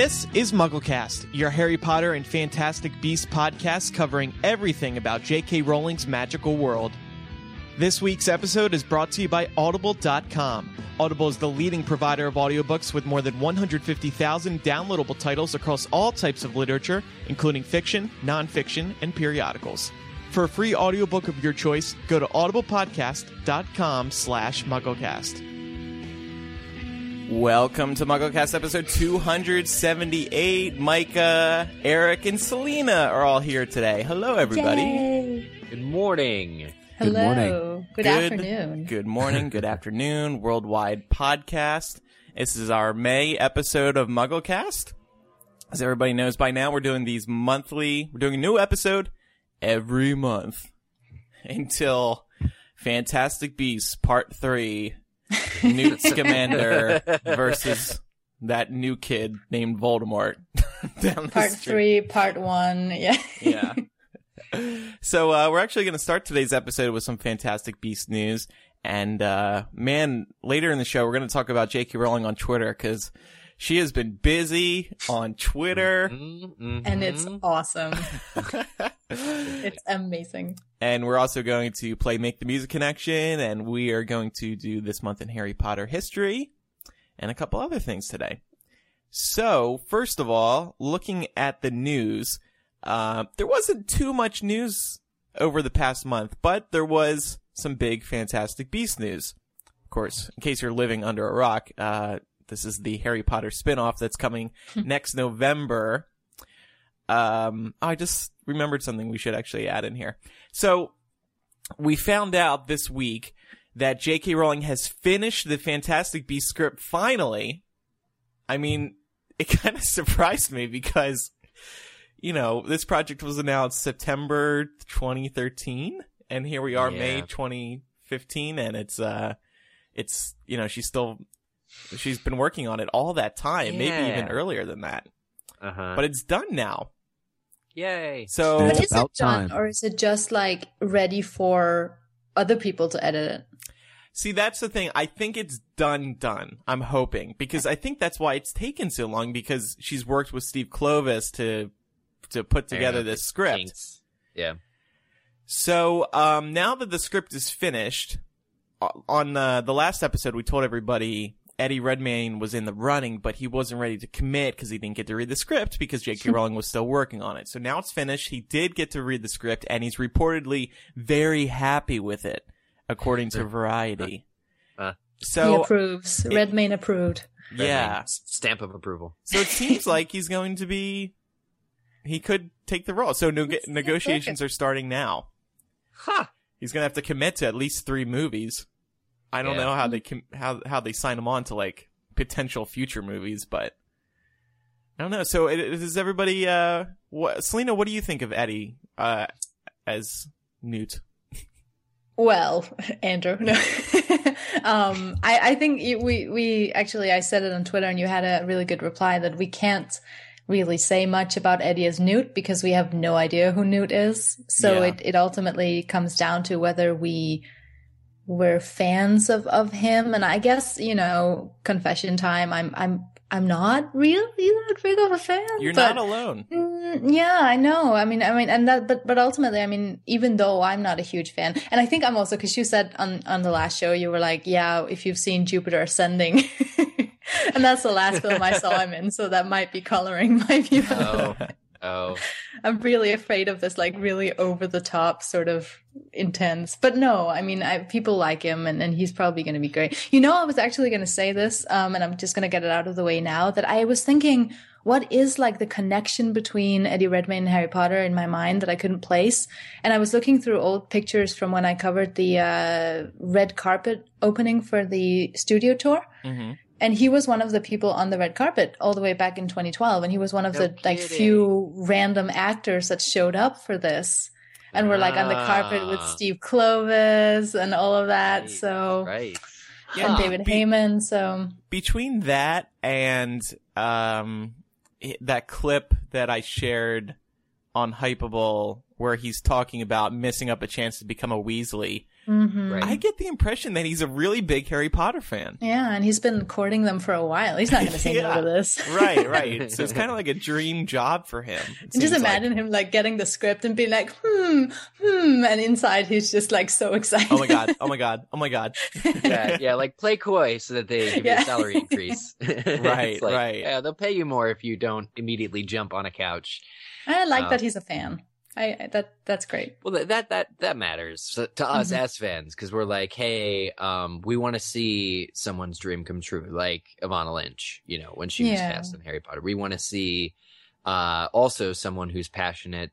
This is MuggleCast, your Harry Potter and Fantastic Beasts podcast covering everything about J.K. Rowling's magical world. This week's episode is brought to you by Audible.com. Audible is the leading provider of audiobooks with more than 150,000 downloadable titles across all types of literature, including fiction, nonfiction, and periodicals. For a free audiobook of your choice, go to audiblepodcast.com slash mugglecast. Welcome to MuggleCast episode 278. Micah, Eric, and Selena are all here today. Hello, everybody. Yay. Good morning. Hello. Good morning. Good, afternoon. Good morning, good afternoon, worldwide podcast. This is our May episode of MuggleCast. As everybody knows by now, we're doing these monthly, we're doing a new episode every month until Fantastic Beasts Part 3 Newt Scamander versus that new kid named Voldemort down the Part street. three, part one. Yeah. Yeah. so uh, we're actually going to start today's episode with some Fantastic Beast news. And uh, man, later in the show, we're going to talk about J.K. Rowling on Twitter because she has been busy on Twitter. Mm-hmm. and it's awesome. It's amazing. And we're also going to play Make the Music Connection, and we are going to do this month in Harry Potter history and a couple other things today. So, first of all, looking at the news, uh, there wasn't too much news over the past month, but there was some big Fantastic Beast news. Of course, in case you're living under a rock, uh, this is the Harry Potter spin-off that's coming next November. Um, I just remembered something we should actually add in here. So, we found out this week that J.K. Rowling has finished the Fantastic Beasts script finally. I mean, it kind of surprised me because, you know, this project was announced September 2013, and here we are, May 2015, and it's, uh, it's, you know, she's still, she's been working on it all that time, maybe even earlier than that. Uh huh. But it's done now. Yay. So, But It's is it done, time. or is it just like ready for other people to edit it? See, that's the thing. I think it's done, done. I'm hoping because I think that's why it's taken so long because she's worked with Steve Kloves to to put together Yeah, this script. Kinks. Yeah. So um, now that the script is finished, on uh, the last episode we told everybody Eddie Redmayne was in the running, but he wasn't ready to commit because he didn't get to read the script because J.K. Rowling was still working on it. So now it's finished. He did get to read the script, and he's reportedly very happy with it, according to uh, uh, Variety. Uh. uh. he so approves. Redmayne approved. yeah, S- Stamp of approval. so it seems like he's going to be. He could take the role. So neg- negotiations are starting now. Ha! He's gonna have to commit to at least three movies. I don't Yeah. know how they com- how how they sign them on to like potential future movies, but I don't know. So it, it- is everybody? Uh, what, Selena, what do you think of Eddie uh, as Newt? Well, Andrew, no. um, I, I think you, we, we actually, I said it on Twitter and you had a really good reply that we can't really say much about Eddie as Newt because we have no idea who Newt is. So Yeah. it, it ultimately comes down to whether we were fans of, of him. And I guess, you know, confession time, I'm, I'm, I'm not really that big of a fan. You're but- not alone. Mm, yeah, I know. I mean, I mean, and that, but but ultimately, I mean, even though I'm not a huge fan, and I think I'm also because you said on on the last show, you were like, yeah, if you've seen Jupiter Ascending, and that's the last film I saw him in, so that might be coloring my view. Oh. Oh. I'm really afraid of this, like really over the top sort of intense. But no, I mean, I, people like him, and, and he's probably going to be great. You know, I was actually going to say this, um, and I'm just going to get it out of the way now. That I was thinking, what is like the connection between Eddie Redmayne and Harry Potter in my mind that I couldn't place? And I was looking through old pictures from when I covered the uh, red carpet opening for the studio tour hmm and he was one of the people on the red carpet all the way back in 2012 and he was one of No the like few random actors that showed up for this and were like on the carpet with Ah. steve Kloves and all of that Right, so Right. Yeah, and david be- heyman so between that and um i- that clip that I shared on Hypable where he's talking about missing up a chance to become a Weasley. Hmm Right. I get the impression that he's a really big Harry Potter fan. Yeah, and he's been courting them for a while. He's not going to say Yeah. no to this. right, right. So it's kind of like a dream job for him. And just seems like. imagine him like getting the script and being like, hmm, hmm, and inside he's just like so excited. Oh my god! Oh my god! Oh my god! yeah, yeah, like play coy so that they give you a salary increase. Right, like, right. Yeah, they'll pay you more if you don't immediately jump on a couch. I like Uh, that he's a fan. I, I that that's great. Well, that that that, that matters so, to us Mhm. as fans because we're like, hey, um, we want to see someone's dream come true, like Evanna Lynch. You know, when she was cast in Harry Potter, we want to see uh, also someone who's passionate,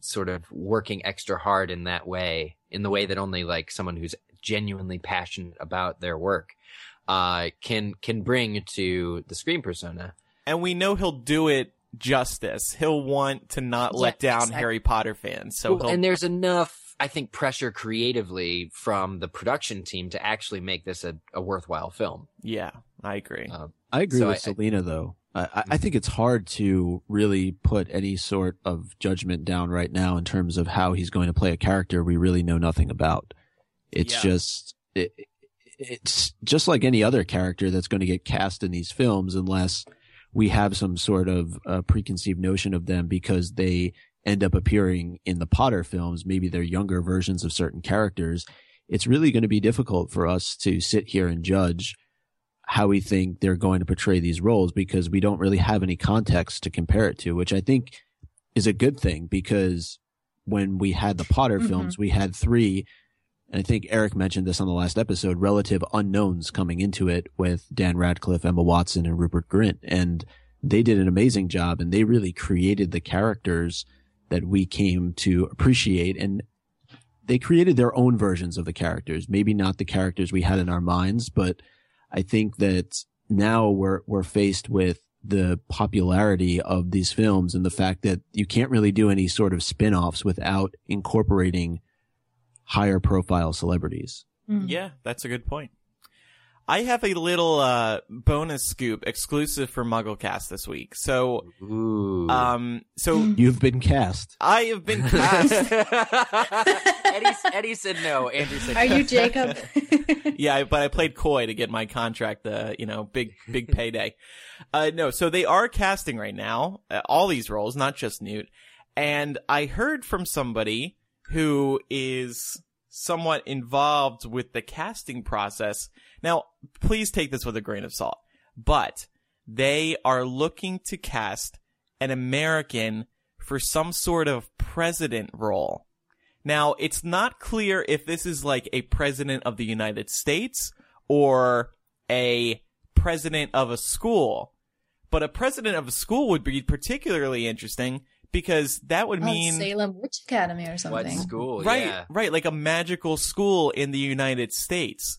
sort of working extra hard in that way, in the way that only like someone who's genuinely passionate about their work uh, can can bring to the screen persona. And we know he'll do it justice. He'll want to not Yeah, let down exactly. Harry Potter fans. So Well, and there's enough, I think, pressure creatively from the production team to actually make this a, a worthwhile film. yeah, I agree. Uh, I agree So with I- I- Selena though. I, I- I think it's hard to really put any sort of judgment down right now in terms of how he's going to play a character we really know nothing about. It's Yeah. just it, it's just like any other character that's going to get cast in these films unless we have some sort of uh, preconceived notion of them because they end up appearing in the Potter films. Maybe they're younger versions of certain characters. It's really going to be difficult for us to sit here and judge how we think they're going to portray these roles because we don't really have any context to compare it to, which I think is a good thing because when we had the Potter Mhm. films, we had three, and I think Eric mentioned this on the last episode, relative unknowns coming into it with Dan Radcliffe, Emma Watson, and Rupert Grint. And they did an amazing job and they really created the characters that we came to appreciate and they created their own versions of the characters. Maybe not the characters we had in our minds, but I think that now we're we're faced with the popularity of these films and the fact that you can't really do any sort of spin-offs without incorporating higher profile celebrities. Mm. Yeah, that's a good point. I have a little uh, bonus scoop exclusive for MuggleCast this week. So, ooh. um, so You've been cast. I have been cast. Eddie, Eddie said no. Andrew said Are no. you Jacob? yeah, but I played coy to get my contract. The you know big big payday. Uh, no, so they are casting right now uh, all these roles, not just Newt. And I heard from somebody who is somewhat involved with the casting process. Now, please take this with a grain of salt, but they are looking to cast an American for some sort of president role. Now, it's not clear if this is like a president of the United States or a president of a school. But a president of a school would be particularly interesting because that would Oh, mean Salem Witch Academy or something. What something. school? right, Yeah. right, like a magical school in the United States.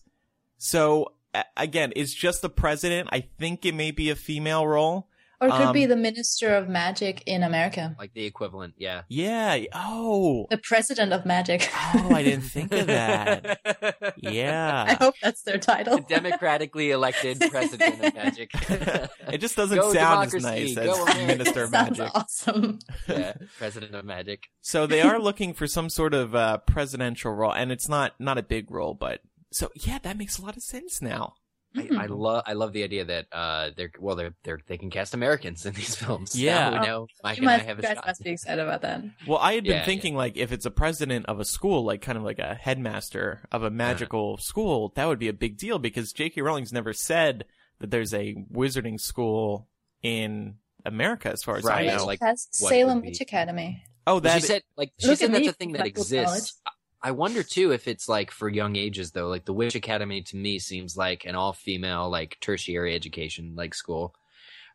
So a- again, it's just the president. I think it may be a female role. Or it could be Um, the Minister of Magic in America. Like the equivalent, yeah. Yeah. Oh. The President of Magic. Oh, I didn't think of that. Yeah. I hope that's their title. The democratically elected president of magic. it just doesn't Go sound as nice go as Minister of Magic. awesome. yeah, president of magic. So they are looking for some sort of uh, presidential role, and it's not not a big role, but so yeah, that makes a lot of sense now. I, Hmm. I love I love the idea that uh they're well they're they're they can cast Americans in these films. Yeah. Now we know Mike You and I have a guys shot. must be excited about that. Well, I had been Yeah, thinking like if it's a president of a school, like kind of like a headmaster of a magical school, that would be a big deal because J.K. Rowling's never said that there's a wizarding school in America, as far as Right, I know. like, That's Salem Witch Academy. oh, Well, that she said like she Look said that's me, a thing that Michael exists. I wonder too if it's like for young ages though. Like the Witch Academy to me seems like an all female like tertiary education like school,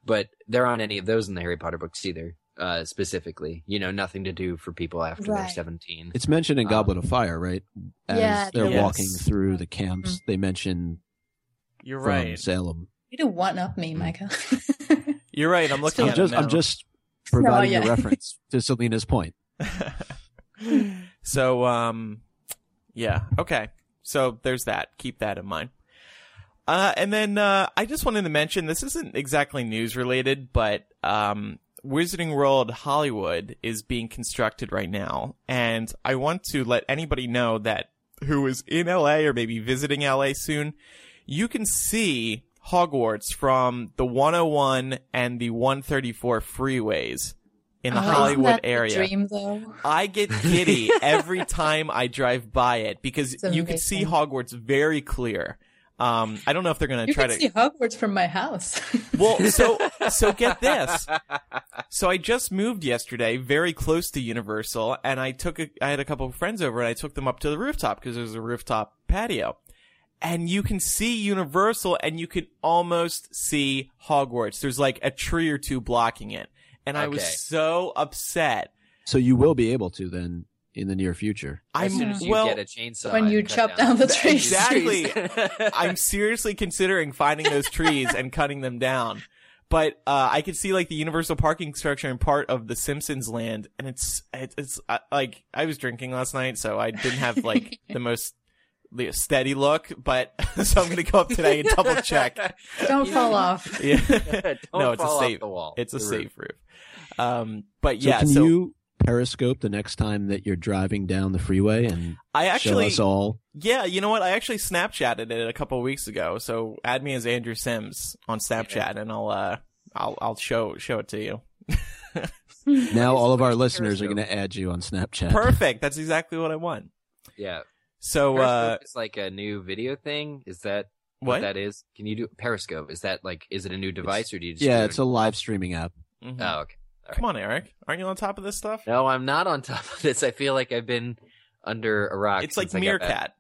but there aren't any of those in the Harry Potter books either. Uh, specifically, you know, nothing to do for people after they're seventeen. It's mentioned in Um, Goblet of Fire, right? As Yeah, they're yes. walking through the camps, they mention you're from right. Salem. You do one up me, Micah. You're right. I'm looking I'm at just, it now. I'm just providing yeah. a reference to Selena's point. so, um, yeah, okay. So there's that. Keep that in mind. Uh, and then uh, I just wanted to mention this isn't exactly news related, but um, Wizarding World Hollywood is being constructed right now, and I want to let anybody know that who is in LA or maybe visiting LA soon, you can see Hogwarts from the 101 and the 134 freeways in the Oh, Hollywood that the area. dream. I get giddy every time I drive by it because you can see. Hogwarts very clear. Um, I don't know if they're going to try to. see Hogwarts from my house. Well, so so get this. So I just moved yesterday, very close to Universal, and I took a, I had a couple of friends over, and I took them up to the rooftop because there's a rooftop patio, and you can see Universal, and you can almost see Hogwarts. There's like a tree or two blocking it, and I was so upset. So you will be able to then in the near future. As I'm soon as you well. get a chainsaw, When you chop down the the trees. Exactly. I'm seriously considering finding those trees and cutting them down. But uh, I could see like the universal parking structure in part of the Simpsons land, and it's it's, it's uh, like I was drinking last night, so I didn't have like the most the steady look. But so I'm gonna go up today and double check. Don't fall off. Yeah, Don't no, it's a fall off safe. the wall. It's a The roof. safe roof. Um, but So yeah, can so you periscope the next time that you're driving down the freeway and I show actually us all? Yeah, you know what? I actually Snapchatted it a couple of weeks ago. So add me as Andrew Sims on Snapchat, and I'll uh, I'll I'll show show it to you. Now all of our Where's listeners are going to add you on Snapchat. Perfect. That's exactly what I want. Yeah. So uh, Periscope is like a new video thing. Is that what, what? that is? Can you do Periscope? Is that like is it a new device or do you just Yeah, do it's a live streaming app. Mhm. Oh, okay. Come on, Eric. Aren't you on top of this stuff? No, I'm not on top of this. I feel like I've been under a rock. it's like since I got back. Meerkat.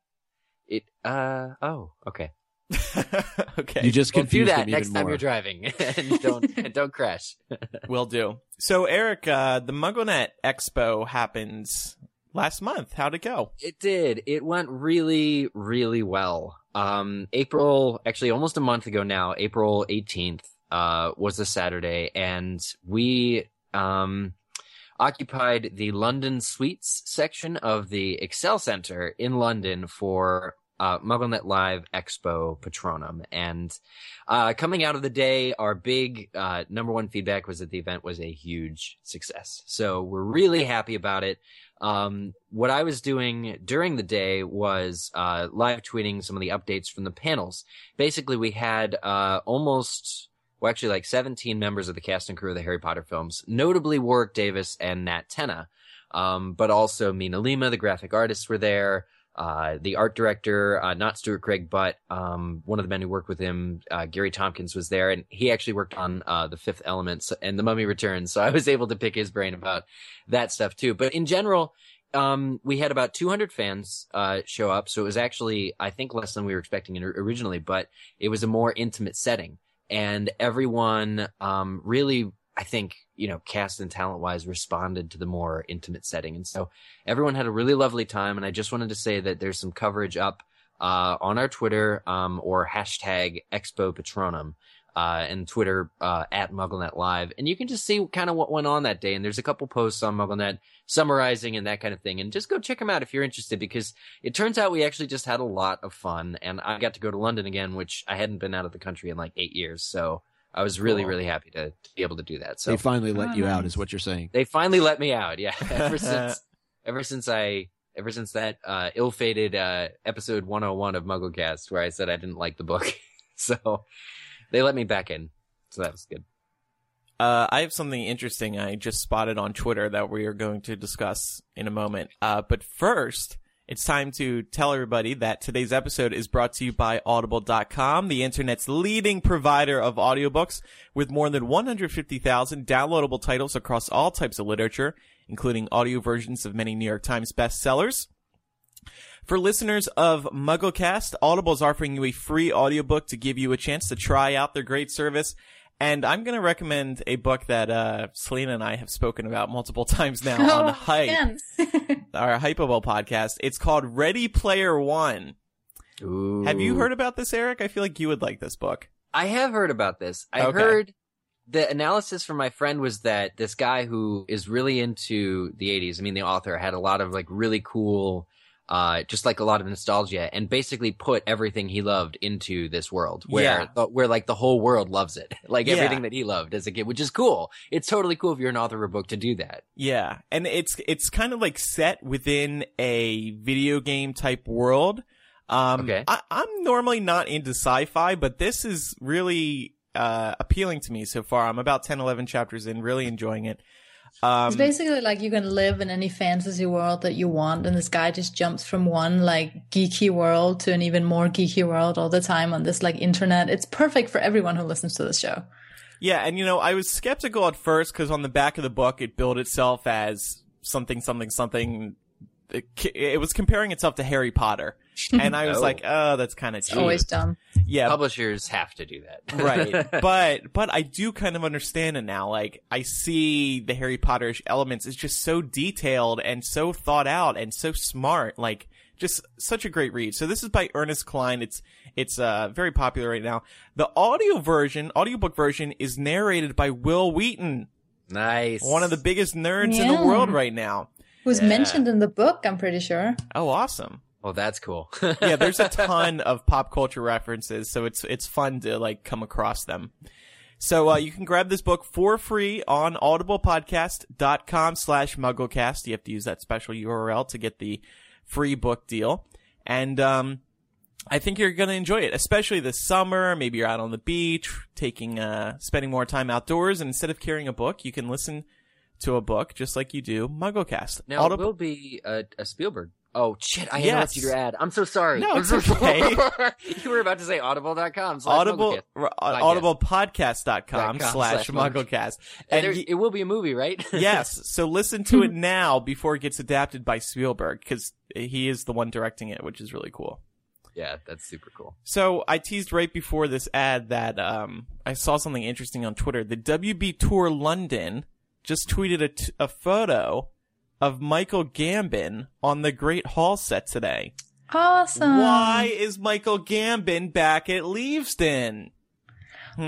It uh oh okay. okay, You just Well, do that next time more. you're driving and don't and don't crash. will do. So Eric, uh, the MuggleNet Expo happens last month. How'd it go? It did. It went really, really well. Um, April, actually almost a month ago now, April 18th, uh, was a Saturday and we, um, occupied the London Suites section of the Excel Center in London for, uh, MuggleNet Live Expo Patronum. And, uh, coming out of the day, our big, uh, number one feedback was that the event was a huge success. So we're really happy about it. Um, what I was doing during the day was uh, live tweeting some of the updates from the panels. Basically, we had uh, almost, well, actually, like 17 members of the cast and crew of the Harry Potter films, notably Warwick Davis and Nat Tena, um, but also MinaLima, the graphic artists, were there. Uh, the art director, uh, not Stuart Craig, but um, one of the men who worked with him, uh, Gary Tomkins, was there, and he actually worked on uh, the Fifth Element and The Mummy Returns. So I was able to pick his brain about that stuff too. But in general, um, we had about 200 fans uh, show up, so it was actually, I think, less than we were expecting originally. But it was a more intimate setting, and everyone um, really, I think, you know, cast and talent wise, responded to the more intimate setting, and so everyone had a really lovely time. And I just wanted to say that there's some coverage up uh, on our Twitter um, or hashtag Expo Patronum uh, and Twitter uh, at MuggleNet Live, and you can just see kind of what went on that day. And there's a couple posts on MuggleNet summarizing and that kind of thing. And just go check them out if you're interested, because it turns out we actually just had a lot of fun. And I got to go to London again, which I hadn't been out of the country in like eight years, so I was really Cool. really happy to, to be able to do that. So they finally let Oh, you out, is what you're saying. they finally let me out. Yeah, ever since ever since I ever since that uh, ill-fated uh, episode 101 of MuggleCast where I said I didn't like the book, so they let me back in. So that was good. Uh, I have something interesting I just spotted on Twitter that we are going to discuss in a moment. Uh, but first, it's time to tell everybody that today's episode is brought to you by Audible.com, the internet's leading provider of audiobooks with more than 150,000 downloadable titles across all types of literature, including audio versions of many New York Times bestsellers. For listeners of MuggleCast, Audible is offering you a free audiobook to give you a chance to try out their great service. And I'm going to recommend a book that uh, Selena and I have spoken about multiple times now on Hype, our Hypable podcast. It's called Ready Player One. Ooh. Have you heard about this, Eric? I feel like you would like this book. I have heard about this. I Okay. heard the analysis from my friend was that this guy who is really into the 80s, I mean, the author had a lot of like really cool uh, just like a lot of nostalgia, and basically put everything he loved into this world where Yeah. where like the whole world loves it, like Yeah. everything that he loved as a kid, which is cool. It's totally cool if you're an author of a book to do that. Yeah, and it's it's kind of like set within a video game type world. Um, Okay. I, I'm normally not into sci-fi, but this is really uh, appealing to me so far. I'm about 10, 11 chapters in, really enjoying it. Um, It's basically like you can live in any fantasy world that you want, and this guy just jumps from one like geeky world to an even more geeky world all the time on this like internet. It's perfect for everyone who listens to this show. Yeah, and you know, I was skeptical at first because on the back of the book it billed itself as something, something, something. It, it was comparing itself to Harry Potter, and I was Oh. like, "Oh, that's kind of It's always dumb. Yeah, Publishers have to do that, right but but i do kind of understand it now like i see the harry potter elements is just so detailed and so thought out and so smart like just such a great read so this is by Ernest Cline it's it's uh very popular right now the audio version audiobook version is narrated by Wil Wheaton nice. one of the biggest nerds in the world right now Who's Yeah. mentioned in the book? I'm pretty sure. oh awesome Oh, that's cool. yeah, there's a ton of pop culture references, so it's it's fun to like come across them. So uh, you can grab this book for free on audiblepodcast.com slash mugglecast. You have to use that special URL to get the free book deal. And um, I think you're going to enjoy it, especially this summer. Maybe you're out on the beach, taking uh, spending more time outdoors, and instead of carrying a book, you can listen to a book just like you do MuggleCast. now Audib- it will be a, a Spielberg. Oh shit! I Yes. interrupted your ad. I'm so sorry. No, it's okay. you were about to say audible.com. slash Audible, r- audiblepodcast.com slash Mugglecast. And And there, y- it will be a movie, right? yes, so listen to it now before it gets adapted by Spielberg because he is the one directing it, which is really cool. yeah, that's super cool. So I teased right before this ad that um, I saw something interesting on Twitter. The WB Tour London just tweeted a, t- a photo of Michael Gambon on the Great Hall set today. Awesome. Why is Michael Gambon back at Leavesden? Hmm?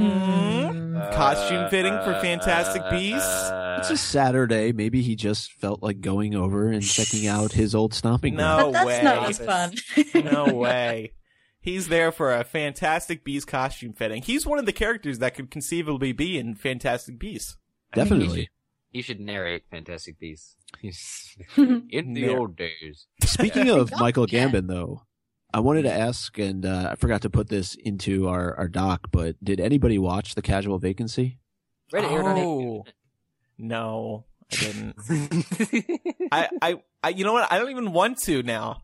Mm. Costume fitting for Fantastic Beasts? Uh, It's a Saturday. Maybe he just felt like going over and checking out his old stomping No. ground. But that's way. not fun. No way. He's there for a Fantastic Beast costume fitting. He's one of the characters that could conceivably be in Fantastic Beasts. I think Definitely. Should- He should narrate Fantastic Beasts. In the old days. Speaking of Michael Yeah. Gambon, though, I wanted to ask, and uh, I forgot to put this into our, our doc, but did anybody watch The Casual Vacancy? Right, it aired on Oh. No, I didn't. I, I, I, you know what? I don't even want to now.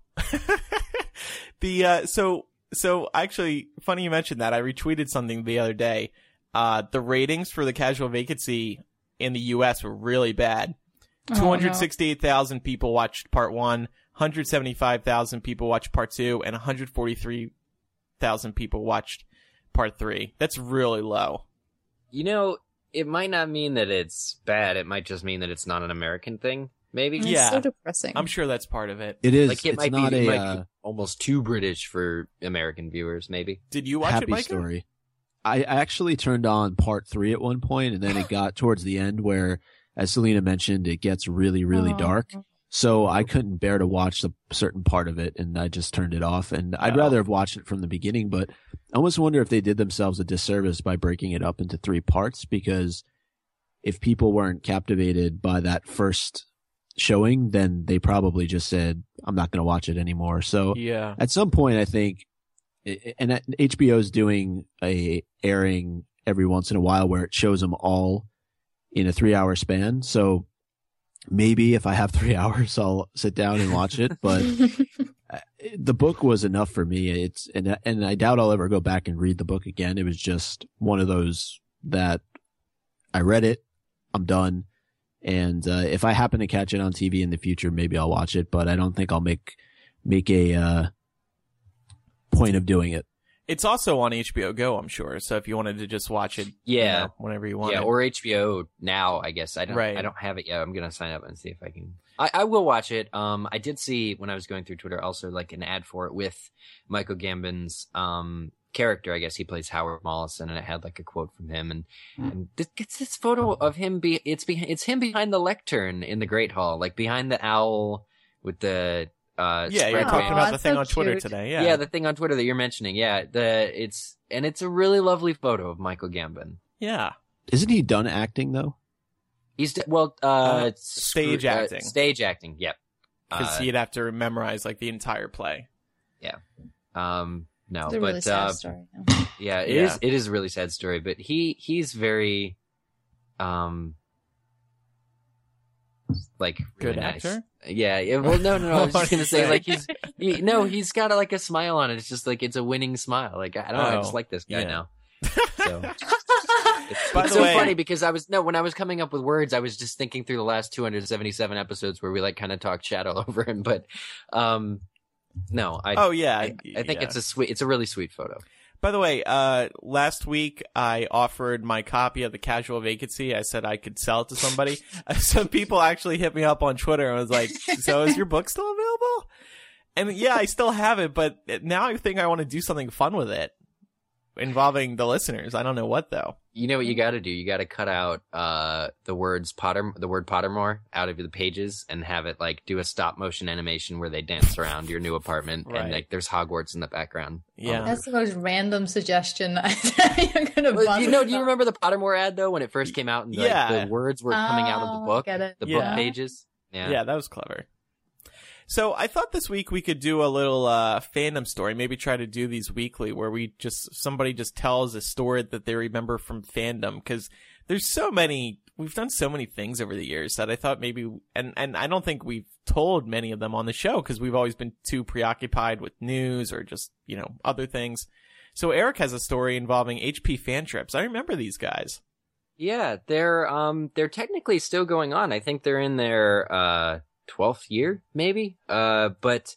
the, uh, so, so actually, funny you mentioned that. I retweeted something the other day. Uh, the ratings for the casual vacancy in the U.S. were really bad. Oh, no. 268,000 people watched part one, 175,000 people watched part two, and 143,000 people watched part three. That's really low. you know, it might not mean that it's bad. It might just mean that it's not an American thing. Maybe. It's Yeah. so depressing. I'm sure that's part of it. It is. Like it it's might not be, a might uh, be almost too British for American viewers. Maybe. Did you watch happy it, Micah? story. I actually turned on part three at one point, and then it got towards the end where, as Selena mentioned, it gets really, really Oh. dark. So I couldn't bear to watch a certain part of it, and I just turned it off. And I'd rather have watched it from the beginning, but I almost wonder if they did themselves a disservice by breaking it up into three parts. Because if people weren't captivated by that first showing, then they probably just said, "I'm not going to watch it anymore." So Yeah. at some point, I think, and HBO is doing a airing every once in a while where it shows them all in a three hour span. So maybe if I have three hours, I'll sit down and watch it. But uh, the book was enough for me. It's and and I doubt I'll ever go back and read the book again. It was just one of those that I read it, I'm done. And uh, if I happen to catch it on TV in the future, maybe I'll watch it. But I don't think I'll make make a uh, point of doing it. It's also on HBO Go, I'm sure. So if you wanted to just watch it, you Yeah. know, whenever you want. Yeah, or HBO now. I guess I don't. Right. I don't have it yet. I'm gonna sign up and see if I can. I, I will watch it. Um, I did see when I was going through Twitter also like an ad for it with Michael Gambon's um character. I guess he plays Howard Mollison, and it had like a quote from him, and and this, it's this photo of him. Be it's behind it's him behind the lectern in the Great Hall, like behind the owl with the uh Yeah, you're talking about the thing so on Twitter cute. today. yeah. Yeah. the thing on Twitter that you're mentioning. Yeah, the it's and it's a really lovely photo of Michael Gambon. yeah. Isn't he done acting though? He's d- well, uh, Uh, screw- stage uh, acting. stage acting. Yep. Because Uh, he'd have to memorize like the entire play. Yeah. Um, no, It's a but really sad uh, story. yeah, it is. Yeah. It is a really sad story, but he he's very, um, like really Good nice. actor? Yeah, yeah. Well, no, no, no. I was just gonna say like he's he, no, he's got a, like a smile on it. It's just like it's a winning smile. Like I don't know, I just Oh, like this guy yeah. now. So it's, it's so way- funny because I was no when I was coming up with words, I was just thinking through the last 277 episodes where we like kind of talk chat all over him. But um, no, I oh yeah. I, I think yeah. it's a sweet, it's a really sweet photo. By the way, uh, last week I offered my copy of the Casual Vacancy. I said I could sell it to somebody. Some people actually hit me up on Twitter and was like, "So is your book still available?" And yeah, I still have it, but now I think I want to do something fun with it, involving the listeners. I don't know what though. You know what you got to do? You got to cut out uh the words Potter, the word Pottermore out of the pages, and have it like do a stop motion animation where they dance around your new apartment, Right. and like there's Hogwarts in the background. Yeah. That's the most random suggestion. You're gonna Well, you know, do you remember the Pottermore ad though when it first came out and like, Yeah. the words were coming out of Oh, the book, Get it. the Yeah. book pages? Yeah. Yeah, that was clever. So I thought this week we could do a little uh, fandom story. Maybe try to do these weekly, where we just somebody just tells a story that they remember from fandom. Because there's so many, we've done so many things over the years that I thought maybe, and and I don't think we've told many of them on the show because we've always been too preoccupied with news or just you know other things. So Eric has a story involving HP fan trips. I remember these guys. Yeah, they're um they're technically still going on. I think they're in their uh 12th year maybe. Uh but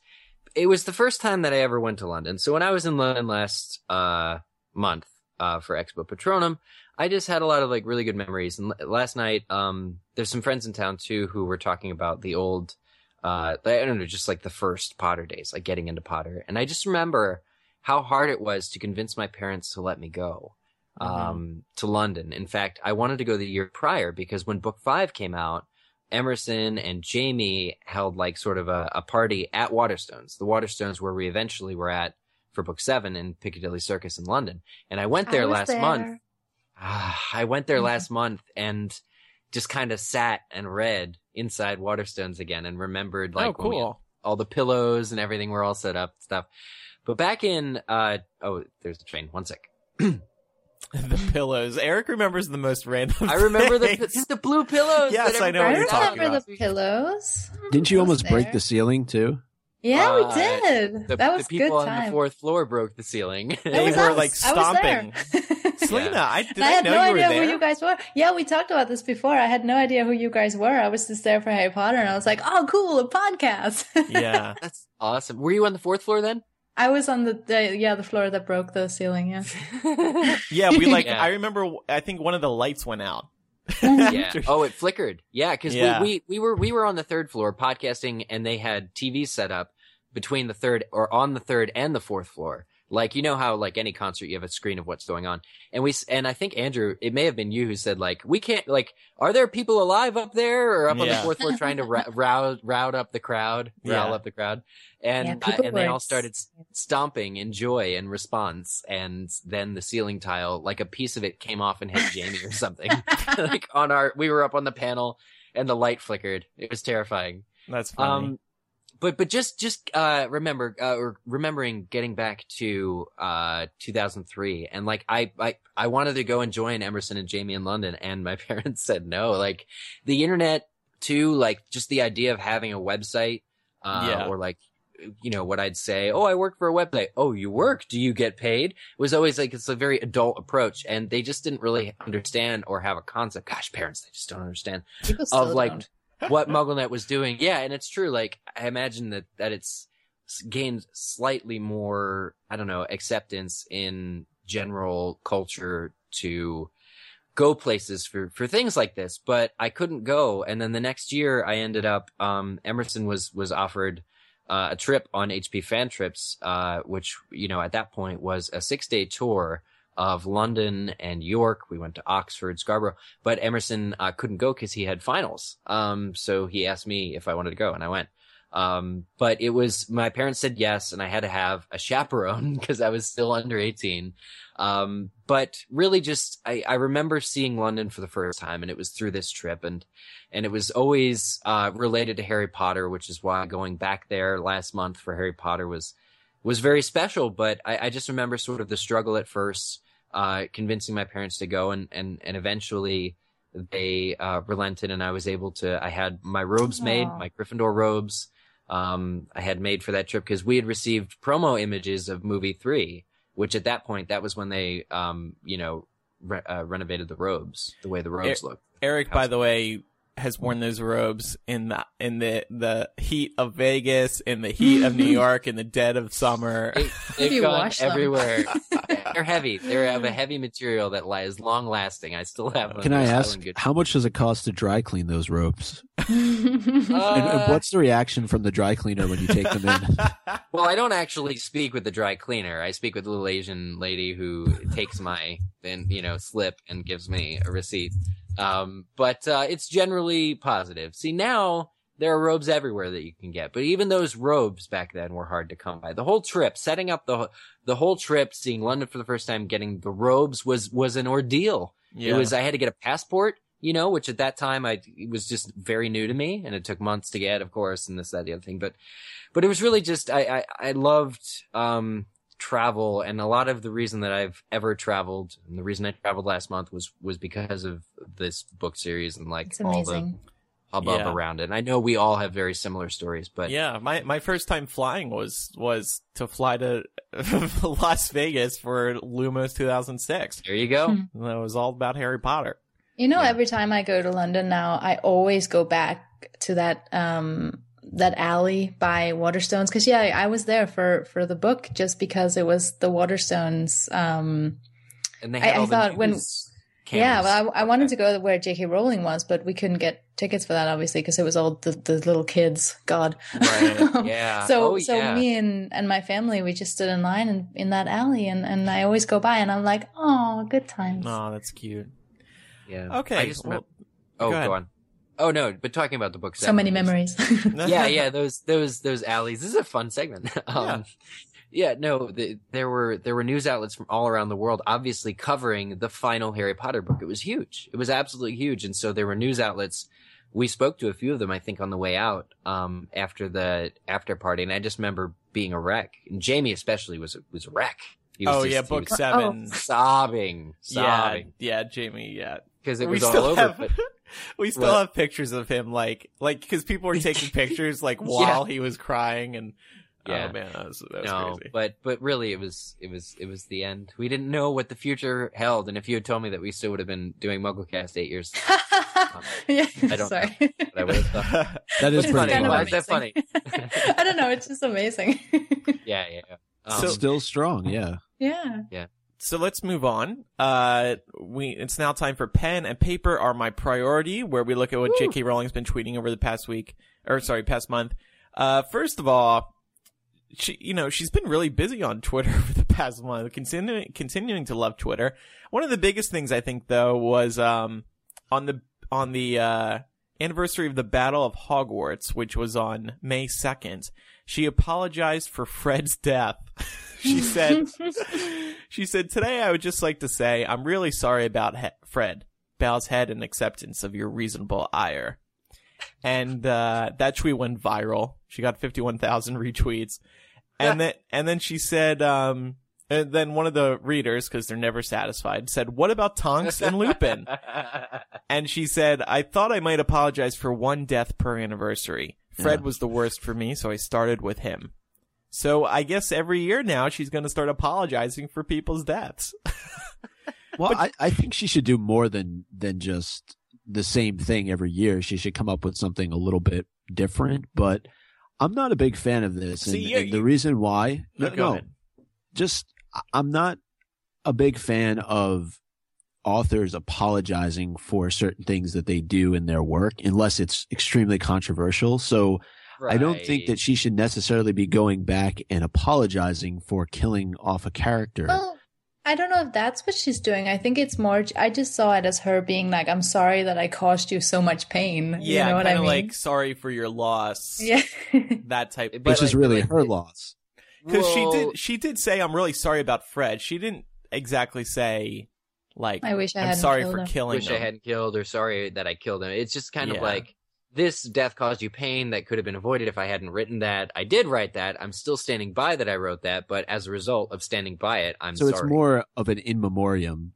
it was the first time that I ever went to London. So when I was in London last uh month uh for Expo Patronum, I just had a lot of like really good memories. And l- last night um there's some friends in town too who were talking about the old uh I don't know just like the first Potter days, like getting into Potter. And I just remember how hard it was to convince my parents to let me go um, to London. In fact, I wanted to go the year prior because when book five came out, Emerson and Jamie held like sort of a, a party at Waterstones, the Waterstones where we eventually were at for book seven in Piccadilly Circus in London. And I went there I last there. month. Ah, I went there last month and just kind of sat and read inside Waterstones again and remembered like oh, when we had cool. all the pillows and everything were all set up and stuff. But back in uh oh, there's a train. One sec. the pillows. Eric remembers the most random. I remember the things. the blue pillows. Yes, that I know what I you're everybody talking remember had. the pillows. Didn't you I was almost break the ceiling too? Yeah, Uh, we did. The, that was the people good on time. the fourth floor broke the ceiling. They was were, us. like, stomping. there. Selena, Yeah. I did And I I, had know no you were idea there. who you guys were. Yeah, we talked about this before. I had no idea who you guys were. I was just there for Harry Potter, and I was like, "Oh, cool, a podcast." yeah. That's awesome. Were you on the fourth floor then? I was on the, the yeah the floor that broke the ceiling. Yeah. Yeah, we like Yeah. I remember I think one of the lights went out. yeah. Oh, it flickered. Yeah, because Yeah. we, we we were we were on the third floor podcasting, and they had TVs set up between the third or on the third and the fourth floor. Like you know how like any concert you have a screen of what's going on, and we and I think Andrew, it may have been you who said like we can't like are there people alive up there or up on the fourth floor trying to ra- route route up the crowd, rile Yeah. up the crowd, and Yeah, I- people and they all started stomping in joy and response, and then the ceiling tile, like a piece of it came off and hit Jamie or something, like on our we were up on the panel and the light flickered. It was terrifying. That's funny. Um, but but just just uh, remember uh, or remembering getting back to uh 2003 and like I I I wanted to go and join Emerson and Jamie in London and my parents said no. Like the internet too, like just the idea of having a website uh, Yeah. or like you know what I'd say. Oh, I work for a website. Oh, you work? Do you get paid? It was always like it's a very adult approach, and they just didn't really understand or have a concept. Gosh, parents, they just don't understand People still of like don't. What MuggleNet was doing. Yeah, and it's true. Like I imagine that that it's gained slightly more, I don't know, acceptance in general culture to go places for for things like this. But I couldn't go, and then the next year I ended up. Um, Emerson was was offered. Uh, a trip on HP Fan Trips, uh, which you know at that point was a six day tour of London and York. We went to Oxford, Scarborough, but Emerson uh, couldn't go because he had finals. Um, so he asked me if I wanted to go, and I went. Um, but it was my parents said yes, and I had to have a chaperone because I was still under eighteen. Um, but really, just I, I remember seeing London for the first time, and it was through this trip, and and it was always uh, related to Harry Potter, which is why going back there last month for Harry Potter was was very special. But I, I just remember sort of the struggle at first, uh, convincing my parents to go, and and and eventually they uh, relented, and I was able to. I had my robes made, Aw. my Gryffindor robes. Um, I had made for that trip because we had received promo images of movie three, which at that point that was when they, um, you know, re- uh, renovated the robes, the way the robes look. Eric, by the way, has worn those robes in the in the the heat of Vegas, in the heat of New York, in the dead of summer. They, they've you gone wash them? everywhere. They're heavy. They have a heavy material that li- is long lasting. I still have them. Can I They're still ask good- how much does it cost to dry clean those robes? and, and Uh, what's the reaction from the dry cleaner when you take them in? Well, I don't actually speak with the dry cleaner. I speak with the little Asian lady who takes my then you know slip and gives me a receipt. Um, but uh, it's generally positive. See now there are robes everywhere that you can get, but even those robes back then were hard to come by. The whole trip, setting up the the whole trip, seeing London for the first time, getting the robes was was an ordeal. yeah. It was I had to get a passport, you know, which at that time I it was just very new to me, and it took months to get, of course, and this that the other thing. But but it was really just I I, I loved um travel, and a lot of the reason that I've ever traveled, and the reason I traveled last month was was because of this book series and like all the hubbub Yeah. around it. And I know we all have very similar stories, but yeah, my my first time flying was was to fly to Las Vegas for Lumos 2006. there you go. Hmm. And it was all about Harry Potter. You know, Yeah. every time I go to London now, I always go back to that um that alley by Waterstones because yeah, I was there for for the book just because it was the Waterstones. Um, And they I- had I all the thought when- news yeah, well, I, I wanted to go where J.K. Rowling was, but we couldn't get tickets for that obviously because it was all the, the little kids. God, Right. Yeah. so Oh, so yeah. me and and my family we just stood in line in, in that alley and and I always go by and I'm like, oh, good times. Oh, that's cute. Yeah. Okay. I just well, remem- oh, go go on. Oh no, but talking about the books. so many memories. yeah, yeah, those those those alleys. This is a fun segment. um, yeah. no, the, there were there were news outlets from all around the world, obviously covering the final Harry Potter book. It was huge. It was absolutely huge, and so there were news outlets. We spoke to a few of them, I think, on the way out um, after the after party, and I just remember being a wreck. And Jamie especially was was a wreck. He was Oh just- yeah, he book was seven. sobbing, Yeah, sobbing yeah, Jamie. Yeah, because it we was all over. have But we still What? have pictures of him, like like because people were taking pictures like while he was crying, and Yeah. oh man, that was, that was no, crazy. but but really, it was it was it was the end. We didn't know what the future held, and if you had told me that we still would have been doing MuggleCast eight years, yeah, I don't sorry. I would have thought. That is pretty funny. kind Why funny. is that funny? I don't know. It's just amazing. Yeah, yeah. yeah. Um, So- Still strong, Yeah. yeah. yeah. So let's move on. Uh, we it's now time for pen and paper are my priority, where we look at what Woo. J.K. Rowling's been tweeting over the past week, or sorry, past month. Uh, first of all, she you know she's been really busy on Twitter for the past month, continuing continuing to love Twitter. One of the biggest things I think though was um on the on the uh anniversary of the Battle of Hogwarts, which was on May second. She apologized for Fred's death. she said she said today I would just like to say I'm really sorry about he- Fred. Bows head in acceptance of your reasonable ire. And uh, that tweet went viral. She got 51,000 retweets. And then and then she said um and then one of the readers cuz they're never satisfied said, "What about Tonks and Lupin?" and she said, "I thought I might apologize for one death per anniversary. Fred Yeah. was the worst for me, so I started with him." So I guess every year now she's going to start apologizing for people's deaths. Well, I, I think she should do more than than just the same thing every year. She should come up with something a little bit different. But I'm not a big fan of this, and, See, you- and the reason why, no, Go no, ahead. just I'm not a big fan of authors apologizing for certain things that they do in their work unless it's extremely controversial. So I don't think that she should necessarily be going back and apologizing for killing off a character. Well, I don't know if that's what she's doing. I think it's more. I just saw it as her being like, "I'm sorry that I caused you so much pain." Yeah, you know what kind I of mean? like sorry for your loss. yeah. That type. It'd be Which is really like- her loss. because she did she did say I'm really sorry about Fred. She didn't exactly say like I wish I I'm hadn't sorry killed for him. killing wish him. I hadn't killed or sorry that I killed him. It's just kind Yeah. of like this death caused you pain that could have been avoided if I hadn't written that. I did write that. I'm still standing by that I wrote that, but as a result of standing by it, I'm so sorry. it's more of an in memoriam.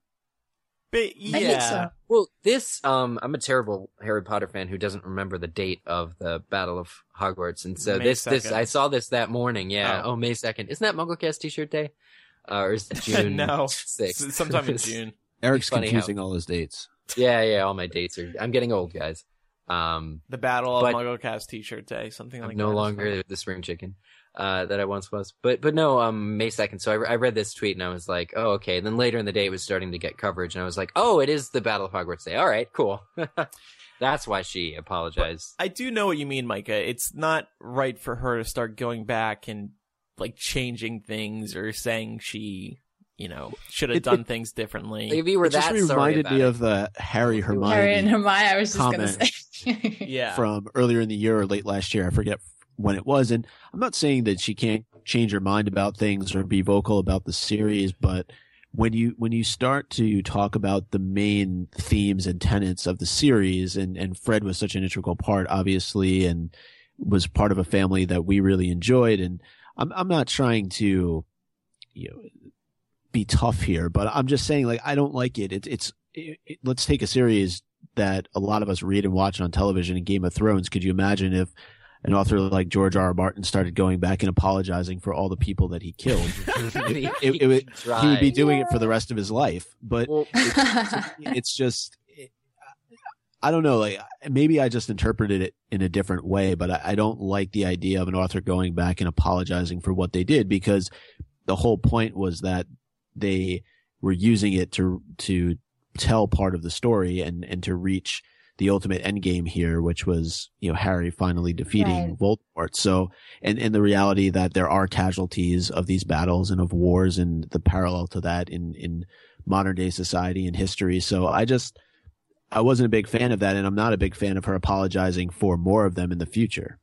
But yeah, I think so. Well, this um I'm a terrible Harry Potter fan who doesn't remember the date of the Battle of Hogwarts. And so May this this I saw this that morning. Yeah. Oh. Oh, May 2nd. Isn't that MuggleCast t-shirt day? Uh, or is it June no, 6th? Sometime in June. Eric's funny how- confusing all his dates. yeah, yeah, all my dates are I'm getting old, guys. Um The Battle of But- MuggleCast T-shirt day, something I'm like no that. longer the spring chicken uh, that I once was. But but no, um, May second. So I, re- I read this tweet and I was like, oh okay. And then later in the day, it was starting to get coverage, and I was like, oh, it is the Battle of Hogwarts Day. All right, cool. That's why she apologized. I do know what you mean, Micah. It's not right for her to start going back and like changing things or saying she, you know, should have It- done it- things differently. if you were It just that sorry reminded me it- of the Harry Hermione Harry and Hermione. I was just gonna comment. say. yeah, from earlier in the year or late last year. I forget when it was. And I'm not saying that she can't change her mind about things or be vocal about the series, but when you when you start to talk about the main themes and tenets of the series, and and Fred was such an integral part, obviously, and was part of a family that we really enjoyed. And I'm I'm not trying to, you know, be tough here, but I'm just saying like I don't like it. It's it's it, it, let's take a series that a lot of us read and watch on television in Game of Thrones. Could you imagine if an author like George R. R. Martin started going back and apologizing for all the people that he killed? he, it- it would- he would be doing it for the rest of his life. But Well, it's just, I don't know. Like maybe I just interpreted it in a different way, but I, I don't like the idea of an author going back and apologizing for what they did because the whole point was that they were using it to to tell part of the story and and to reach the ultimate end game here, which was you know Harry finally defeating Right. Voldemort. So and and the reality that there are casualties of these battles and of wars and the parallel to that in in modern day society and history. So I just I wasn't a big fan of that, and I'm not a big fan of her apologizing for more of them in the future.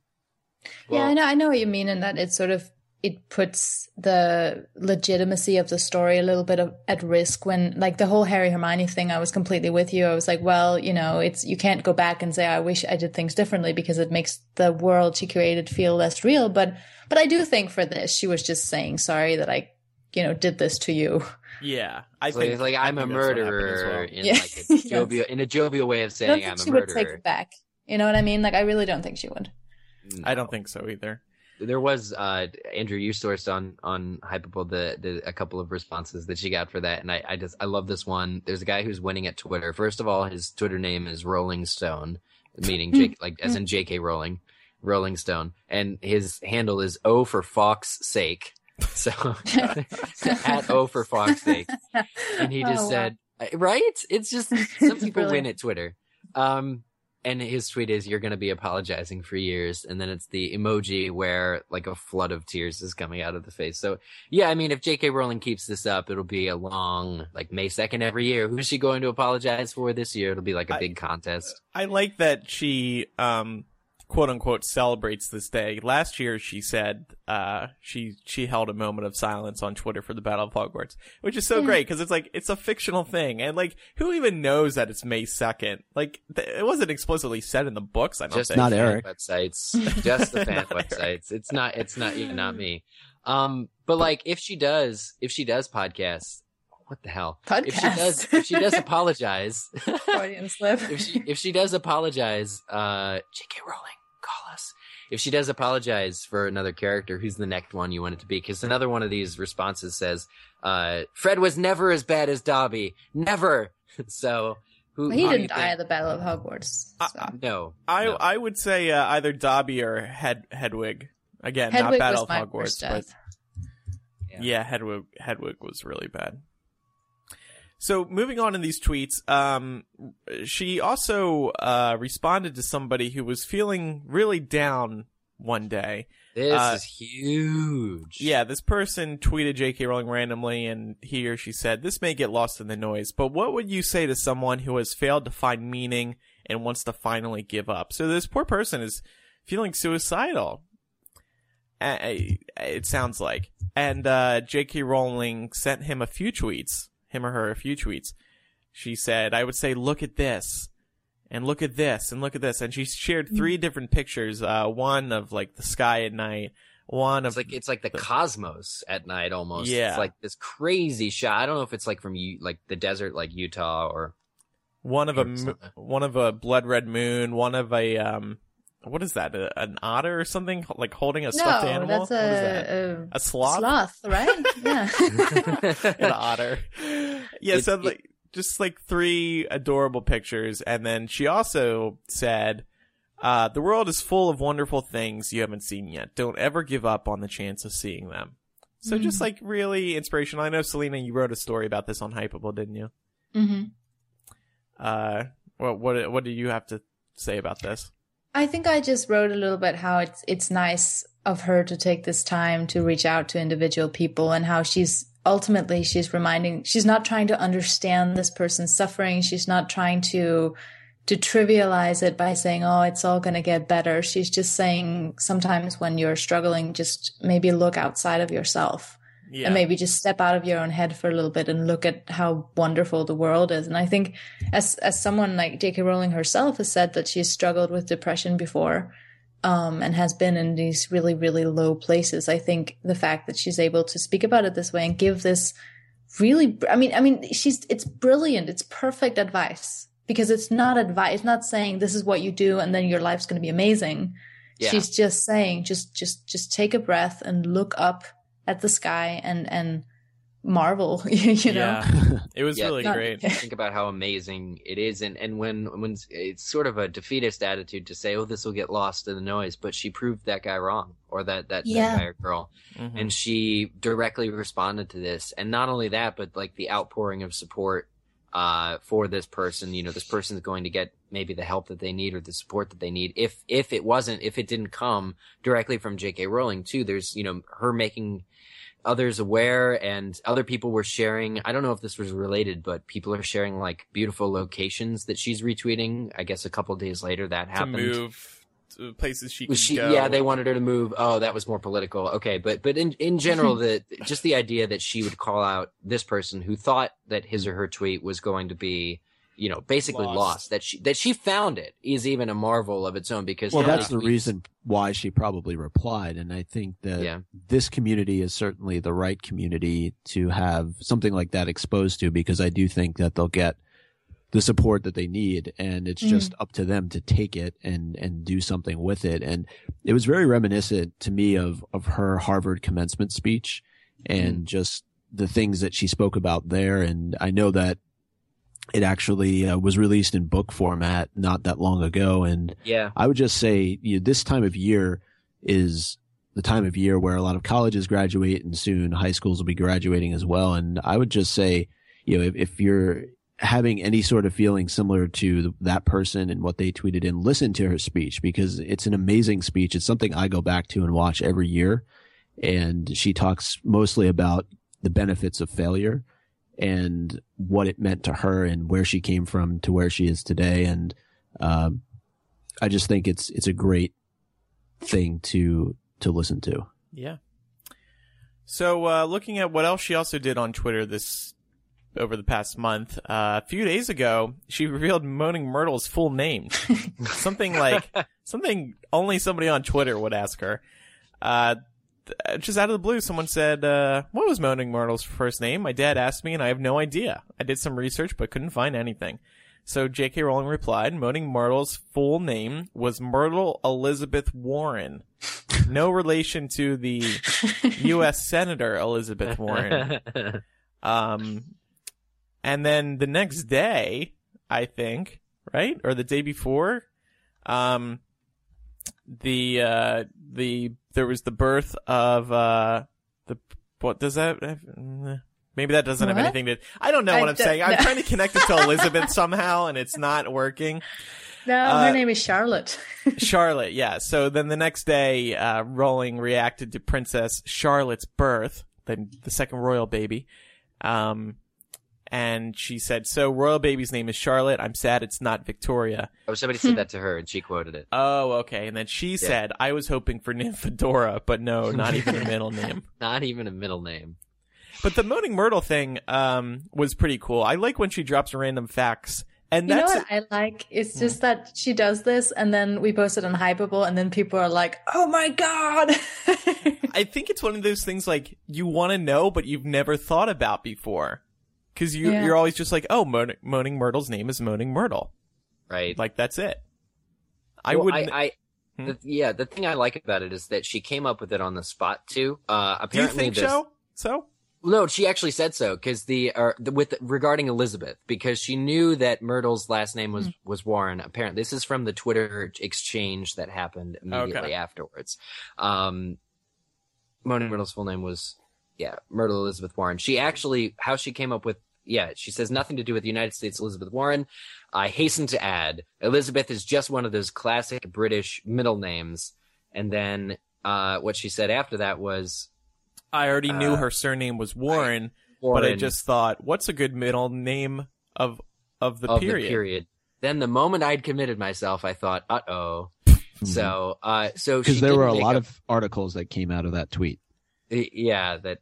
yeah, I know. I know what you mean, and that it sort of it puts the legitimacy of the story a little bit of, at risk when like the whole Harry Hermione thing I was completely with you I was like well you know it's you can't go back and say I wish I did things differently because it makes the world she created feel less real but but I do think for this she was just saying sorry that I you know did this to you yeah. I It's think like, like I I'm a think that's what happened as murderer well. in Yeah. like a Yes. jovial in a jovial way of I don't saying think I'm a she would take murderer. it back you know what I mean like I really don't think she would mm. I don't think so either. There was uh Andrew you sourced on on Hypable the, the a couple of responses that she got for that and I, I just I love this one. There's a guy who's winning at Twitter. First of all, his Twitter name is Rolling Stone, meaning Jake like as in J.K. Rowling, Rolling Stone, and his handle is O for Fox sake. So at O for Fox sake. And he just Oh, wow. said right? It's just some people win at Twitter. Um and his tweet is, "You're going to be apologizing for years," and then it's the emoji where like a flood of tears is coming out of the face. So, yeah, I mean, if J.K. Rowling keeps this up, it'll be a long, like May second every year. Who's she going to apologize for this year? It'll be like a I- big contest. I like that she um quote unquote celebrates this day. Last year she said uh she she held a moment of silence on Twitter for the Battle of Hogwarts, which is so Yeah. great because it's like it's a fictional thing and like who even knows that it's May 2nd? Like th- it wasn't explicitly said in the books, I don't Just think. not the fan Eric. websites, just the fan Not Eric. websites. It's not. It's not. Yeah, not me. Um, but like, if she does, if she does podcasts, what the hell? Podcast. If she does, if she does apologize, Freudian slip. if she if she does apologize, uh, J.K. Rowling, call us. If she does apologize for another character, who's the next one you want it to be? Because another one of these responses says, uh, "Fred was never as bad as Dobby, never." so who? Well, he didn't die think- at the Battle of Hogwarts. I- No, I no. I would say uh, either Dobby or Head Hedwig. Again, Hedwig not Battle was my of Hogwarts, worst but. Yeah. yeah, Hedwig Hedwig was really bad. So moving on in these tweets, um, she also uh, responded to somebody who was feeling really down one day. This Uh, is huge. Yeah, this person tweeted J.K. Rowling randomly, and he or she said, "This may get lost in the noise, but what would you say to someone who has failed to find meaning and wants to finally give up?" So this poor person is feeling suicidal. It sounds like, and uh, J.K. Rowling sent him a few tweets, him or her a few tweets. She said, "I would say, look at this." And look at this, and look at this, and she shared three different pictures. Uh, one of like the sky at night, one It's of like it's like the cosmos at night almost. Yeah. It's like this crazy shot. I don't know if it's like from U- like the desert like Utah or one of a something. one of a blood red moon, one of a um, what is that? A, an otter or something like holding a stuffed no, animal? that's What is that? a, A sloth? sloth, right? yeah. An otter. Yeah, It- so it- like just like three adorable pictures, and then she also said. Uh, the world is full of wonderful things you haven't seen yet. Don't ever give up on the chance of seeing them. So just Mm. like really inspirational. I know Selena, you wrote a story about this on Hypable, didn't you? Mm-hmm. Uh, what what what do you have to say about this? I think I just wrote a little bit how it's it's nice of her to take this time to reach out to individual people and how she's ultimately she's reminding she's not trying to understand this person's suffering. She's not trying to to trivialize it by saying oh it's all going to get better. She's just saying sometimes when you're struggling just maybe look outside of yourself Yeah. and maybe just step out of your own head for a little bit and look at how wonderful the world is. And I think as as someone like J.K. Rowling herself has said that she's struggled with depression before, um, and has been in these really really low places. I think the fact that she's able to speak about it this way and give this really, I mean, I mean, she's it's brilliant. It's perfect advice because it's not advice. It's not saying this is what you do and then your life's going to be amazing. Yeah. She's just saying just just just take a breath and look up at the sky and and marvel you know Yeah. It was Yeah, really Not- great. think about how amazing it is and and when when it's sort of a defeatist attitude to say oh this will get lost in the noise but she proved that guy wrong or that that, Yeah. that guy or girl Mhm. and she directly responded to this and not only that but like the outpouring of support uh for this person you know this person is going to get maybe the help that they need or the support that they need. If if it wasn't if it didn't come directly from JK Rowling too there's you know her making others aware and other people were sharing. I don't know if this was related but people are sharing like beautiful locations that she's retweeting. I guess a couple days later that to happened. move to Uh, places she was could she go. yeah they wanted her to move oh that was more political okay but but in in general the just the idea that she would call out this person who thought that his or her tweet was going to be you know basically Lost. lost, that she that she found it is even a marvel of its own because Well, that's the tweets- reason why she probably replied. And I think that yeah this community is certainly the right community to have something like that exposed to because I do think that they'll get the support that they need and it's just up to them to take it and and do something with it. And it was very reminiscent to me of of her Harvard commencement speech and just the things that she spoke about there. And I know that it actually uh, was released in book format not that long ago. And yeah. I would just say you know, this time of year is the time of year where a lot of colleges graduate and soon high schools will be graduating as well. And I would just say, you know, if, if you're having any sort of feeling similar to that person and what they tweeted in, listen to her speech because it's an amazing speech. It's something I go back to and watch every year. And she talks mostly about the benefits of failure and what it meant to her and where she came from to where she is today. And, um, I just think it's, it's a great thing to, to listen to. Yeah. So, uh, looking at what else she also did on Twitter this over the past month, uh, a few days ago, she revealed Moaning Myrtle's full name. something like something only somebody on Twitter would ask her. Uh, just out of the blue, someone said, uh, "What was Moaning Myrtle's first name?" My dad asked me, and I have no idea. I did some research, but couldn't find anything. So J.K. Rowling replied, "Moaning Myrtle's full name was Myrtle Elizabeth Warren." no relation to the U.S. Senator Elizabeth Warren. Um, and then the next day, I think, right, or the day before, um, the uh, the there was the birth of uh, the what does that? Maybe that doesn't have anything to. I don't know I what I'm saying. I'm trying to connect it to Elizabeth somehow, and it's not working. No, Uh, her name is Charlotte. Charlotte, yeah. So then the next day, uh, Rowling reacted to Princess Charlotte's birth, the, the second royal baby. Um, and she said, So, royal baby's name is Charlotte. I'm sad it's not Victoria. Oh, somebody said that to her and she quoted it. Oh, okay. And then she said, I was hoping for Nymphadora, but no, not even a middle name. Not even a middle name. But the Moaning Myrtle thing um, was pretty cool. I like when she drops random facts. And You know that's what I like? It's just that she does this, and then we post it on Hypable, and then people are like, "Oh my god!" I think it's one of those things like you want to know, but you've never thought about before. Because you, Yeah. you're always just like, oh, Moaning, Moaning Myrtle's name is Moaning Myrtle. Right. Like, that's it. I Well, wouldn't. I, I Hmm? the, yeah, the thing I like about it is that she came up with it on the spot too. Uh, do you apparently think this, so? So? No, she actually said so because the, uh, the with regarding Elizabeth because she knew that Myrtle's last name was was Warren. Apparently, this is from the Twitter exchange that happened immediately Okay. afterwards. Um, Moaning Myrtle's full name was yeah Myrtle Elizabeth Warren. She actually how she came up with yeah she says nothing to do with the United States Elizabeth Warren. I hasten to add Elizabeth is just one of those classic British middle names. And then uh, what she said after that was I already knew Uh, her surname was Warren, Warren. but I just thought, what's a good middle name of of the of period? the period. Then the moment I'd committed myself, I thought, "Uh oh." So, uh, so because there were a didn't make lot of articles that came out of that tweet. yeah that.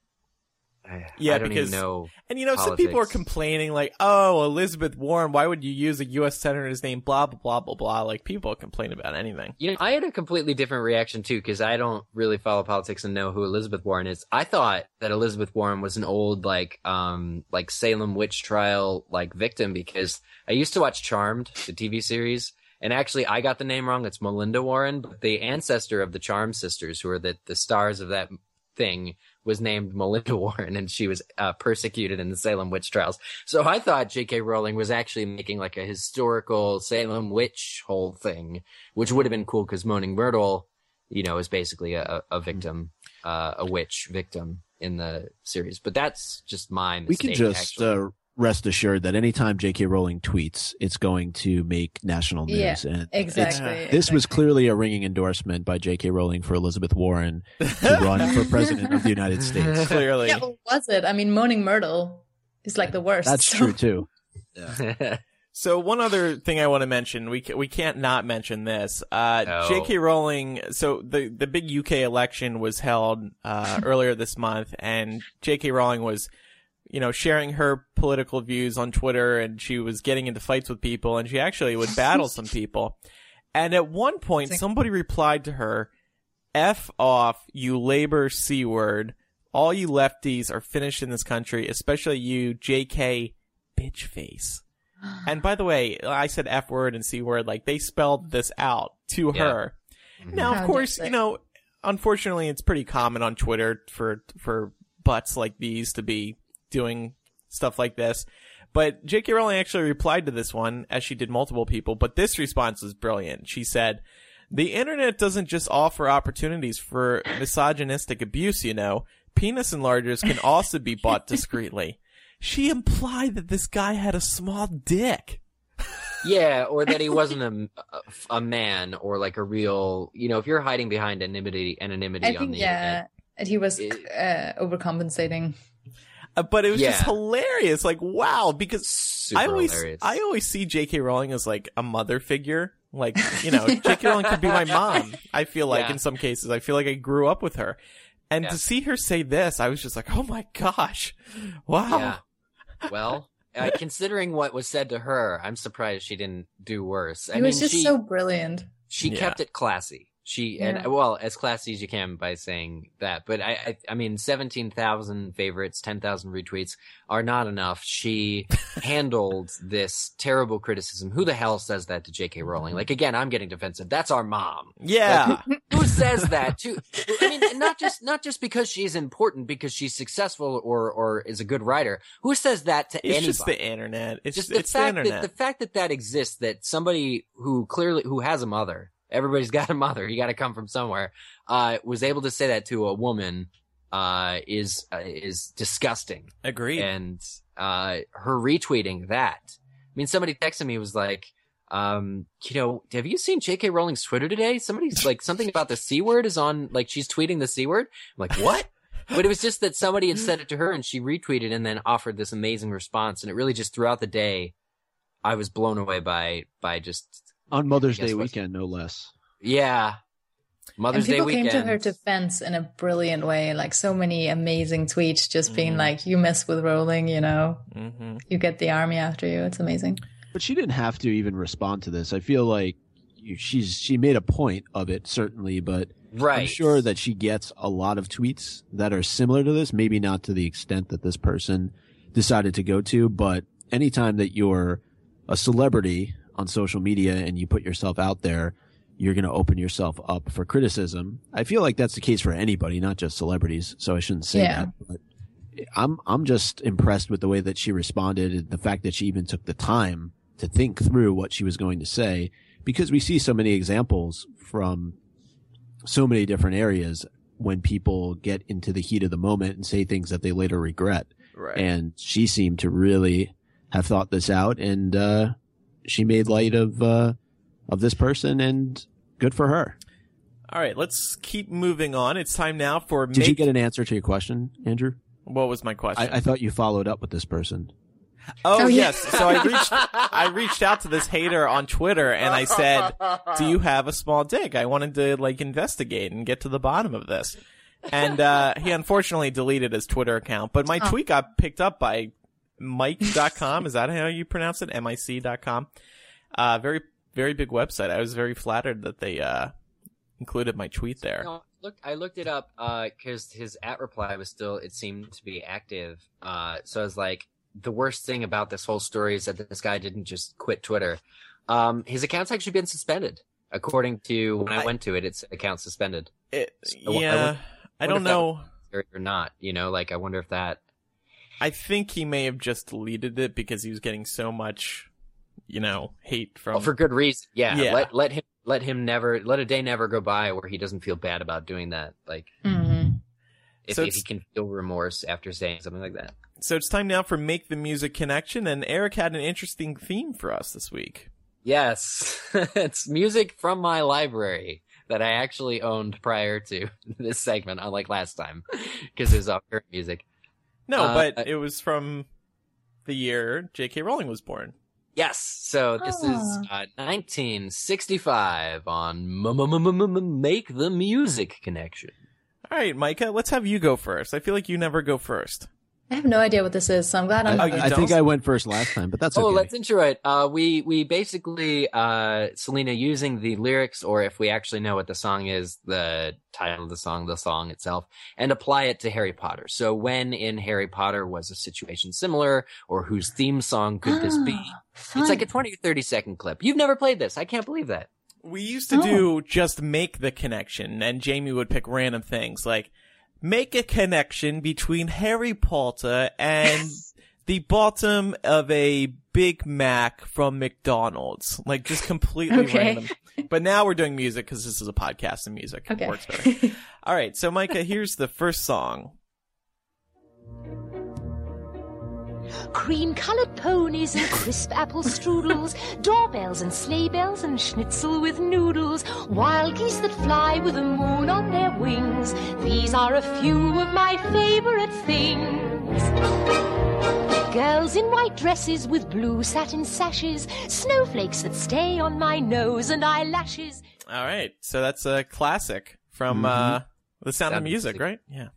I, Yeah, I don't because- even know. And you know, some people are complaining like, "Oh, Elizabeth Warren, why would you use a U.S. senator's name?" Blah blah blah blah blah. Like people complain about anything. You know, I had a completely different reaction too because I don't really follow politics and know who Elizabeth Warren is. I thought that Elizabeth Warren was an old like um like Salem witch trial like victim because I used to watch Charmed, the TV series, and actually I got the name wrong. It's Melinda Warren, but the ancestor of the Charm sisters, who are the the stars of that thing, was named Melinda Warren, and she was uh, persecuted in the Salem witch trials. So I thought J.K. Rowling was actually making like a historical Salem witch whole thing, which would have been cool because Moaning Myrtle, you know, is basically a, a victim, uh, a witch victim in the series. But that's just my mistake, We can just uh, rest assured that anytime J.K. Rowling tweets, it's going to make national news. Yeah, and it's- exactly. This was clearly a ringing endorsement by J.K. Rowling for Elizabeth Warren to run for president of the United States. Clearly, Yeah, well, was it? I mean, Moaning Myrtle is like the worst. That's so- true too. So one other thing I want to mention, we we can't not mention this. Uh, No. J.K. Rowling. So the the big UK election was held uh, earlier this month, and J.K. Rowling was, you know, sharing her political views on Twitter, and she was getting into fights with people, and she actually would battle some people. And at one point, somebody replied to her, "F off, you labor c word. All you lefties are finished in this country, especially you, J.K. bitch face." And by the way, I said F word and C word, like they spelled this out to Yeah. her. Mm-hmm. Now, of course, you know, unfortunately, it's pretty common on Twitter for, for butts like these to be doing stuff like this. But J.K. Rowling actually replied to this one, as she did multiple people, but this response was brilliant. She said, the internet doesn't just offer opportunities for misogynistic abuse, you know. Penis enlargers can also be bought discreetly. She implied that this guy had a small dick. yeah, or that he wasn't a, a, a man or like a real, you know, if you're hiding behind anonymity, anonymity I on think the yeah, internet. and he was It- uh, overcompensating. Uh, but it was just hilarious. Like, wow, because Super I always, hilarious. I always see J.K. Rowling as like a mother figure. Like, you know, J.K. Rowling could be my mom. I feel like Yeah. in some cases, I feel like I grew up with her. And Yeah. to see her say this, I was just like, oh my gosh. Wow. Yeah. Well, uh, considering what was said to her, I'm surprised she didn't do worse. I He mean, was just she, so brilliant. she Yeah. kept it classy. She and well, as classy as you can by saying that. But I, I, I mean, seventeen thousand favorites, ten thousand retweets are not enough. She handled this terrible criticism. Who the hell says that to J.K. Rowling? Like again, I'm getting defensive. That's our mom. Yeah. Who says that to? I mean, not just not just because she's important, because she's successful or or is a good writer. Who says that to it's anybody? just the internet. It's just the it's the fact that internet. the fact that that exists that somebody who clearly who has a mother everybody's got a mother you got to come from somewhere uh was able to say that to a woman uh is uh, is disgusting Agreed. and uh her retweeting that i mean somebody texted me was like Um, you know, have you seen J.K. Rowling's Twitter today? Somebody's like something about the c word is on like she's tweeting the c word. I'm like, what? but it was just that somebody had said it to her and she retweeted and then offered this amazing response, and it really just throughout the day, I was blown away by by just On Mother's Day what's- weekend, no less. yeah. Mother's Day weekend. and people Day came to her defense in a brilliant way. Like so many amazing tweets, just being Mhm. like, "You mess with Rowling, you know, hmm you get the army after you." It's amazing. But she didn't have to even respond to this. I feel like she's she made a point of it certainly, but right. I'm sure that she gets a lot of tweets that are similar to this, maybe not to the extent that this person decided to go to, but anytime that you're a celebrity on social media and you put yourself out there, you're going to open yourself up for criticism. I feel like that's the case for anybody, not just celebrities. So I shouldn't say Yeah. that, but I'm, I'm just impressed with the way that she responded and the fact that she even took the time to think through what she was going to say because we see so many examples from so many different areas when people get into the heat of the moment and say things that they later regret. Right. And she seemed to really have thought this out and, uh, she made light of, uh, of this person and good for her. All right, let's keep moving on. It's time now for Did make. you get an answer to your question, Andrew? what was my question? I, I thought you followed up with this person. oh, Oh, yeah. yes. So I reached I reached out to this hater on Twitter and I said, "Do you have a small dick? I wanted to like investigate and get to the bottom of this." And uh, he unfortunately deleted his Twitter account, but my Oh. tweet got picked up by Mic.com. Is that how you pronounce it? M-I-C.com. Uh, very, very big website. I was very flattered that they, uh, included my tweet there. No, look, I looked it up uh, because his at reply was still it seemed to be active. Uh, so I was like, the worst thing about this whole story is that this guy didn't just quit Twitter. Um, his account's actually been suspended. According to when I, I- went to it, it's account suspended. It, I wo- I yeah, I don't know. Or not, you know, like I wonder if that. I think he may have just deleted it because he was getting so much, you know, hate from. Well, for good reason. Yeah, Yeah. Let let him let him never let a day never go by where he doesn't feel bad about doing that. Like hmm if, So if he can feel remorse after saying something like that. so it's time now for Make the Music Connection, and Eric had an interesting theme for us this week. Yes, it's music from my library that I actually owned prior to this segment, unlike last time, because it was all current music. No, Uh, but I- it was from the year J.K. Rowling was born. Yes, so this is uh, 1965 on Make the Music Connection. All right, Micah, let's have you go first. I feel like you never go first. I have no idea what this is, so I'm glad I, I'm. Oh, you I think? I went first last time, but that's okay. Oh, let's intro it. Uh, we we basically uh, Selena using the lyrics, or if we actually know what the song is, the title of the song, the song itself, and apply it to Harry Potter. So, when in Harry Potter was a situation similar, or whose theme song could this be? Ah, fun. It's like a twenty or thirty second clip. You've never played this. I can't believe that. We used to Oh. do just make the connection, and Jamie would pick random things like make a connection between Harry Potter and the bottom of a Big Mac from McDonald's. Like just completely Okay. random. But now we're doing music because this is a podcast and music Okay. works better. All right, so Micah, here's the first song. Cream colored ponies and crisp apple strudels, doorbells and sleigh bells and schnitzel with noodles, wild geese that fly with the moon on their wings. These are a few of my favorite things. Girls in white dresses with blue satin sashes, snowflakes that stay on my nose and eyelashes. All right, so that's a classic from uh, The Sound of Sound of Music, Music. right? Yeah.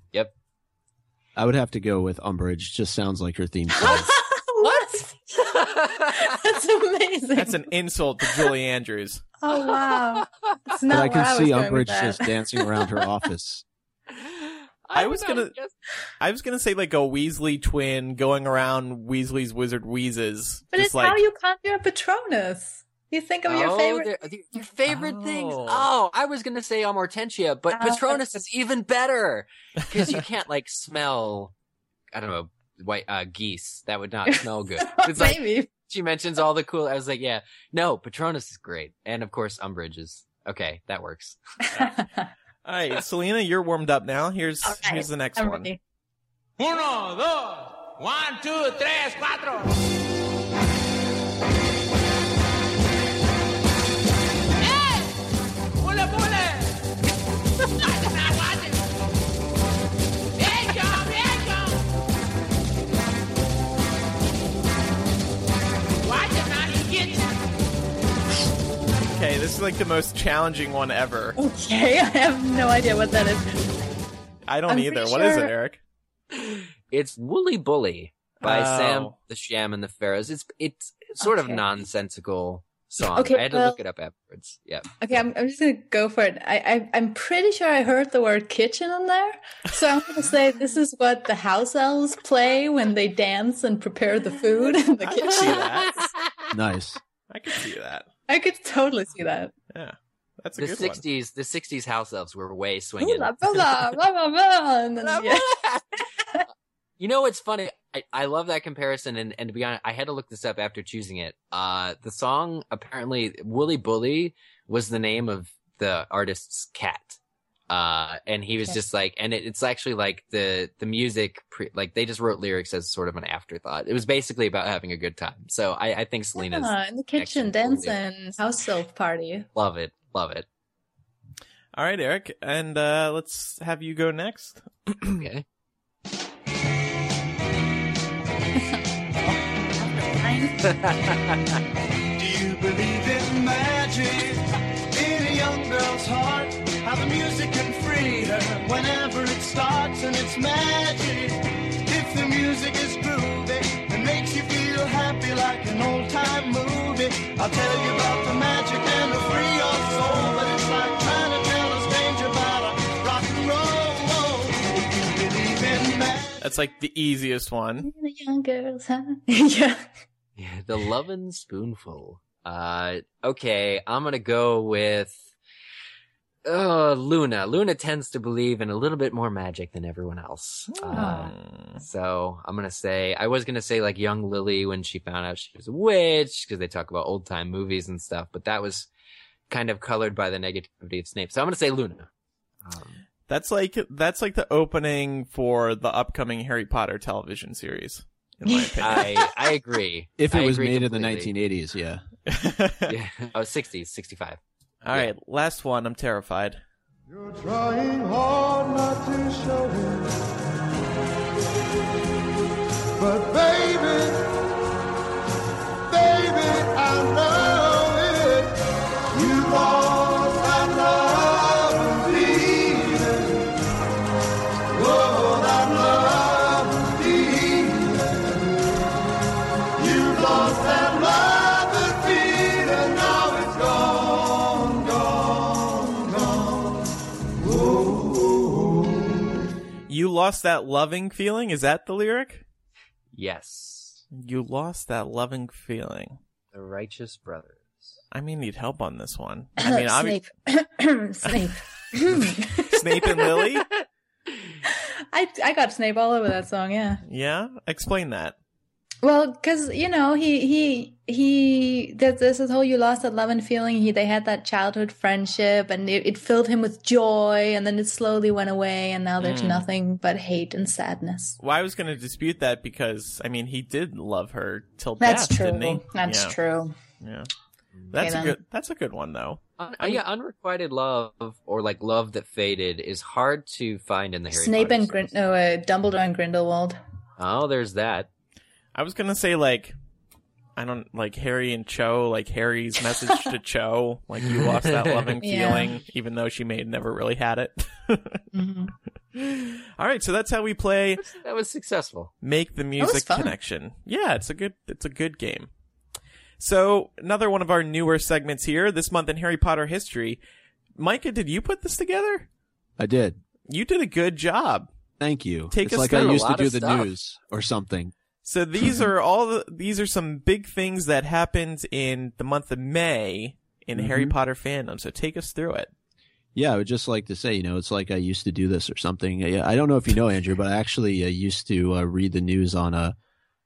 Yep. I would have to go with Umbridge. Just sounds like her theme song. what? That's amazing. That's an insult to Julie Andrews. oh wow. It's but I can was see going Umbridge just dancing around her office. I was gonna- just- I was gonna say like a Weasley twin going around Weasley's wizard wheezes. But just it's like how you conjure a Patronus. You think of your oh, favorite. they're- they're- your favorite things. Oh. Oh, I was gonna say Amortentia, but Oh, Patronus is even better because you can't like smell. I don't know, white uh, geese. That would not smell good. It's like Maybe. she mentions all the cool. I was like, yeah, no, Patronus is great, and of course Umbridge is okay. That works. All right, Selena, you're warmed up now. Here's All right, here's the next I'm one. ready. Uno, dos, one, two, tres, cuatro. Is like the most challenging one ever. Okay, I have no idea what that is. I don't I'm either. pretty What is it, Eric? It's Woolly Bully by oh. Sam Oh. the Sham and the Pharaohs. It's it's sort of nonsensical song. Okay, I had to well- look it up afterwards. Yeah. Okay, I'm, I'm just gonna go for it. I, I I'm pretty sure I heard the word kitchen in there, so I'm gonna say this is what the house elves play when they dance and prepare the food in the I can see kitchen. that. Nice. I can see that. I could totally see that. Yeah, that's a The good sixties, the sixties house elves were way Ooh, swinging. you know what's funny? I, I love that comparison, and, and to be honest, I had to look this up after choosing it. Uh, the song apparently "Woolly Bully" was the name of the artist's cat. Uh, and he was Okay. just like, and it, it's actually like the the music, pre, like they just wrote lyrics as sort of an afterthought. It was basically about having a good time. So I, I think Selena's Yeah, in the kitchen, excellent. dancing, house elf party. love it, love it. All right, Eric, and uh, let's have you go next. Okay. Do you believe in magic? In a young girl's heart, how the music can free her whenever it starts, and it's magic. If the music is groovy and makes you feel happy like an old time movie, I'll tell you about the magic and to free your soul. But it's like trying to tell a stranger about a rock and roll. If you believe in magic. That's like the easiest one. In a young girl's heart. yeah. Yeah, the lovin' spoonful. Uh, okay, I'm gonna go with, uh, Luna. Luna tends to believe in a little bit more magic than everyone else. Uh, Hmm. so I'm gonna say, I was gonna say like young Lily when she found out she was a witch, because they talk about old time movies and stuff, but that was kind of colored by the negativity of Snape. So I'm gonna say Luna. Um, That's like that's like the opening for the upcoming Harry Potter television series. In my opinion. I, I agree. If it I was agree made in the 1980s, yeah. Yeah. Oh, 60s, 65. All right, last one. I'm terrified. You're trying hard not to show it. But lost that loving feeling. Is that the lyric? Yes. You lost that loving feeling. The Righteous Brothers. I may need help on this one. I mean, obvi- Snape. Snape. Snape and Lily. I I got Snape all over that song. Yeah. Yeah, explain that. Well, because you know he he he there's there's this whole you lost that love and feeling. He they had that childhood friendship, and it, it filled him with joy, and then it slowly went away, and now there's Mm. nothing but hate and sadness. Well, I was going to dispute that because I mean he did love her till That's death, true. didn't he? That's yeah. true. Yeah, that's a then. good. That's a good one though. Un- uh, yeah, unrequited love or like love that faded is hard to find in the Harry Snape Potter and Grin- no, uh, Dumbledore and Grindelwald. Oh, there's that. I was gonna say like, I don't like Harry and Cho, like Harry's message to Cho, like you lost that loving Yeah. feeling, even though she may have never really had it. hmm All right, so that's how we play That was successful. make the music connection. Yeah, it's a good it's a good game. So another one of our newer segments here this month in Harry Potter history. Micah, did you put this together? I did. You did a good job. Thank you. Take it's us like I used to do the stuff. news or something. So these are all the, these are some big things that happened in the month of May in Harry Mhm. Potter fandom. So take us through it. Yeah, I would just like to say, you know, it's like I used to do this or something. Yeah, I don't know if you know, Andrew, but I actually uh, used to uh, read the news on a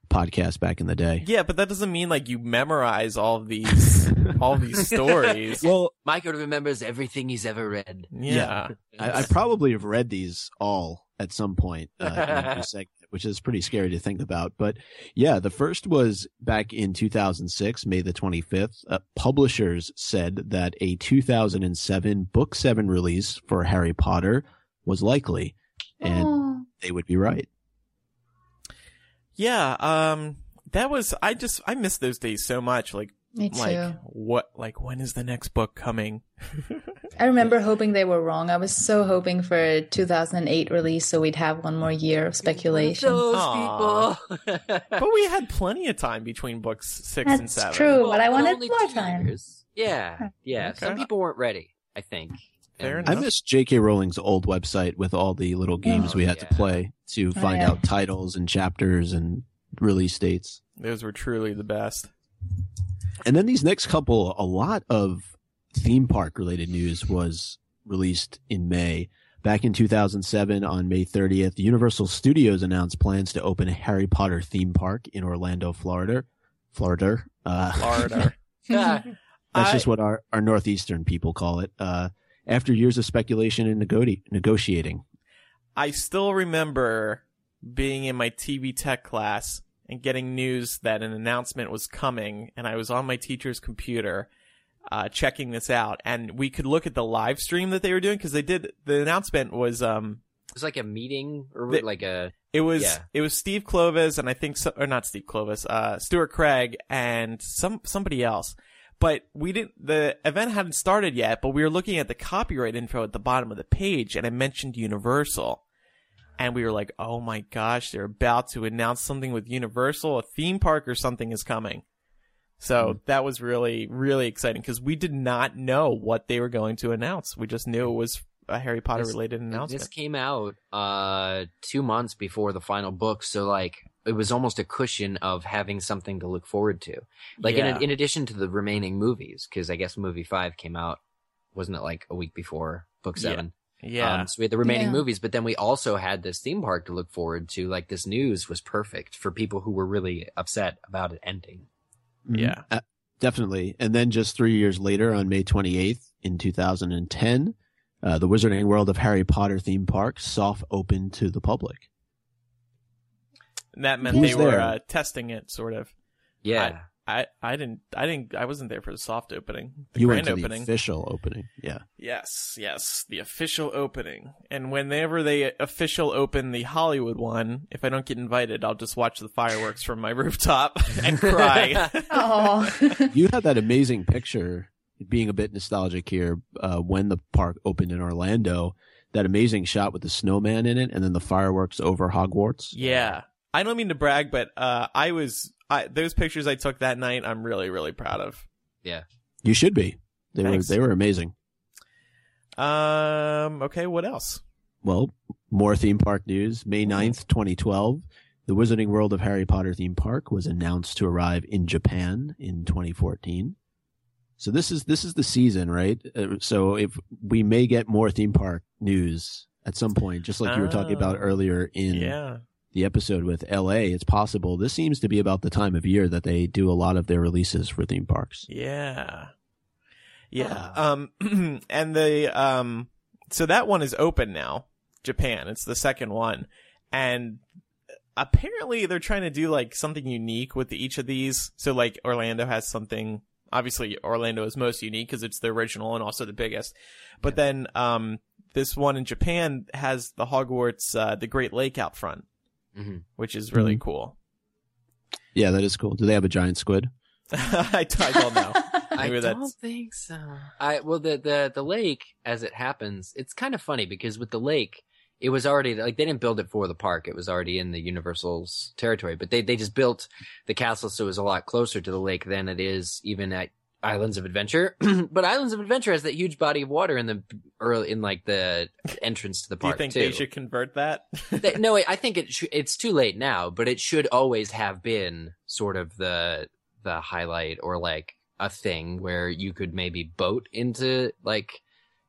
podcast back in the day. Yeah, but that doesn't mean like you memorize all these all these stories. Well, Michael remembers everything he's ever read. yeah. I, I probably have read these all at some point, uh, in this segment, which is pretty scary to think about. But yeah, the first was back in 2006, May the 25th. Uh, publishers said that a 2007 Book 7 release for Harry Potter was likely, and Oh. they would be right. Yeah, um that was I just I miss those days so much like Me too. Like what? Like when is the next book coming? I remember hoping they were wrong. I was so hoping for a 2008 release so we'd have one more year of speculation. Those Aw. people. But we had plenty of time between books six and That's seven. true. but I wanted only more time. years. Yeah, yeah. Some people weren't ready. I think. Fair And- I enough. miss J.K. Rowling's old website with all the little games Oh, we had yeah. to play to Oh, find yeah. out titles and chapters and release dates. Those were truly the best. And then these next couple, a lot of theme park related news was released in May. Back in 2007, on May 30th, Universal Studios announced plans to open a Harry Potter theme park in Orlando, Florida. Florida. Uh, Florida. That's I- just what our, our Northeastern people call it. Uh, after years of speculation and nego- negotiating. I still remember being in my TV tech class and getting news that an announcement was coming, and I was on my teacher's computer uh, checking this out, and we could look at the live stream that they were doing because they did the announcement was um it was like a meeting or The- like a it was Yeah. it was Steve Kloves and I think so, or not Steve Kloves uh Stuart Craig and some somebody else. But we didn't the event hadn't started yet, but we were looking at the copyright info at the bottom of the page and it mentioned Universal. And we were like, "Oh my gosh, they're about to announce something with Universal, a theme park or something is coming." So that was really really exciting because we did not know what they were going to announce. We just knew it was a Harry Potter This- related announcement. This came out uh two months before the final book, so like it was almost a cushion of having something to look forward to. Like Yeah. in, in addition to the remaining movies, because I guess movie five came out, wasn't it like a week before book seven? yeah. Um, so we had the remaining Yeah. movies, but then we also had this theme park to look forward to. Like this news was perfect for people who were really upset about it ending. Yeah. Uh, definitely. And then just three years later, on May 28th in 2010, uh, the Wizarding World of Harry Potter theme park soft opened to the public. And that meant Who's they were uh, testing it, sort of. Yeah. I, I didn't, I didn't, I wasn't there for the soft opening, the you grand went to opening. the official opening. Yeah. yes, yes, the official opening. And whenever they official open the Hollywood one, if I don't get invited, I'll just watch the fireworks from my rooftop and cry. Oh, You had that amazing picture, being a bit nostalgic here, uh, when the park opened in Orlando. That amazing shot with the snowman in it and then the fireworks over Hogwarts. yeah. I don't mean to brag, but uh, I was, I, those pictures I took that night, I'm really, really proud of. Yeah. You should be. They Thanks. were they were amazing. Um. Okay. What else? Well, more theme park news. May 9th, 2012, the Wizarding World of Harry Potter theme park was announced to arrive in Japan in 2014. So this is this is the season, right? Uh, so if we may get more theme park news at some point, just like you were talking about Oh. earlier in Yeah. The episode with LA, it's possible. This seems to be about the time of year that they do a lot of their releases for theme parks. Yeah. Yeah. Um and the um so that one is open now. Japan. It's the second one. And apparently they're trying to do like something unique with each of these. So like Orlando has something obviously Orlando is most unique because it's the original and also the biggest. But then um this one in Japan has the Hogwarts uh the Great Lake out front, hmm which is really cool. Yeah, that is cool. Do they have a giant squid? I, I don't know. I don't that's think so. I well the the the lake as it happens, it's kind of funny because with the lake, it was already like they didn't build it for the park; it was already in the Universal's territory. But they they just built the castle so it was a lot closer to the lake than it is even at Islands of Adventure. but Islands of Adventure has that huge body of water in the early in like the entrance to the park. Do you think too. they should convert that? That- no, I think it sh- it's too late now, but it should always have been sort of the the highlight or like a thing where you could maybe boat into like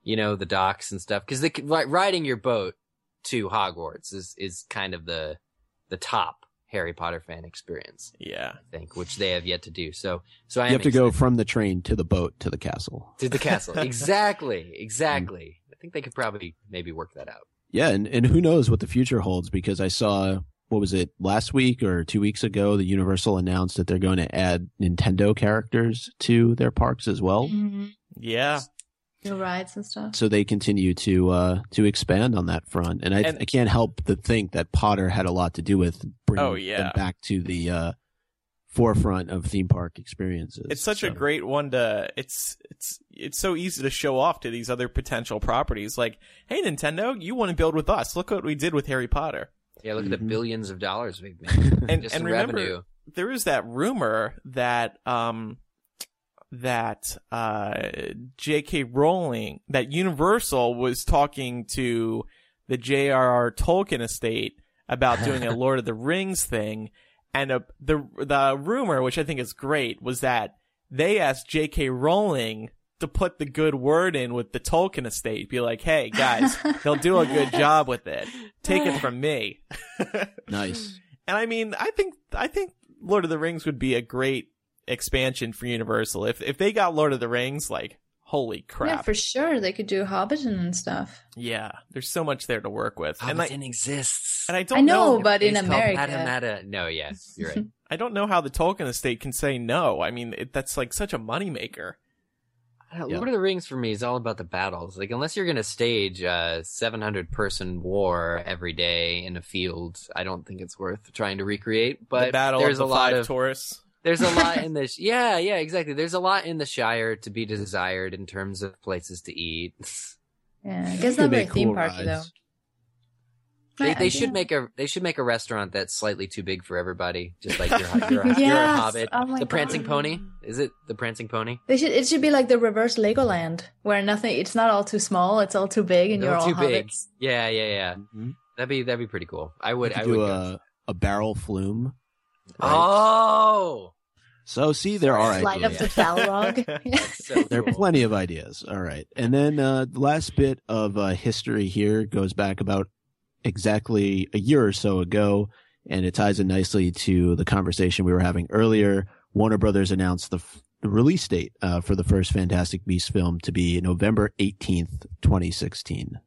you know the docks and stuff because like riding your boat to Hogwarts is is kind of the the top Harry Potter fan experience, yeah. I think, which they have yet to do. So so I You have to go from the train to the boat to the castle. to the castle. exactly, exactly. I think they could probably maybe work that out. Yeah, and, and who knows what the future holds because I saw what was it last week or two weeks ago the Universal announced that they're going to add Nintendo characters to their parks as well. Mhm. Yeah. Your rides and stuff. So they continue to uh to expand on that front, and I, And- I can't help but think that Potter had a lot to do with bringing Oh, yeah. them back to the uh forefront of theme park experiences. It's such a great one to it's it's it's so easy to show off to these other potential properties like hey Nintendo you want to build with us look what we did with Harry Potter Yeah, look at the Mhm. billions of dollars we've made. and Just and in remember revenue. there is that rumor that um that uh J.K. Rowling that Universal was talking to the J.R.R. Tolkien estate about doing a Lord of the Rings thing and uh, the the rumor which I think is great was that they asked J.K. Rowling to put the good word in with the Tolkien estate be like hey guys they'll do a good job with it take it from me Nice. and I mean, I think I think Lord of the Rings would be a great expansion for Universal. If if they got Lord of the Rings, like holy crap! Yeah, for sure. They could do Hobbiton and stuff. Yeah, there's so much there to work with. and I Hobbiton exists. and I don't I know, know but in It's called America, Matamata. No, yeah, you're right. I don't know how the Tolkien estate can say no. I mean, it, that's like such a moneymaker. I Yeah. Lord of the Rings for me is all about the battles. Like, unless you're going to stage a 700 person war every day in a field, I don't think it's worth trying to recreate. But the battle there's of the a lot of tourists. There's a lot in this. Yeah, yeah, exactly. There's a lot in the Shire to be desired in terms of places to eat. yeah, I guess They not very make theme cool parky though. They, they should make a they should make a restaurant that's slightly too big for everybody. Just like you're, you're, you're a hobbit. Oh my the prancing God. pony is it the prancing pony? They should. It should be like the reverse Legoland, where nothing. It's not all too small. It's all too big, and They're you're all too big. hobbits. Yeah, yeah, yeah. Mhm. That'd be that'd be pretty cool. I would. We could I would. go. a, a barrel flume. right? Oh, So see, there are Flight of ideas. the Balrog. so There are plenty of ideas. All right. And then uh, the last bit of uh, history here goes back about exactly a year or so ago, and it ties in nicely to the conversation we were having earlier. Warner Brothers announced the, f- the release date uh, for the first Fantastic Beasts film to be November 18th, 2016.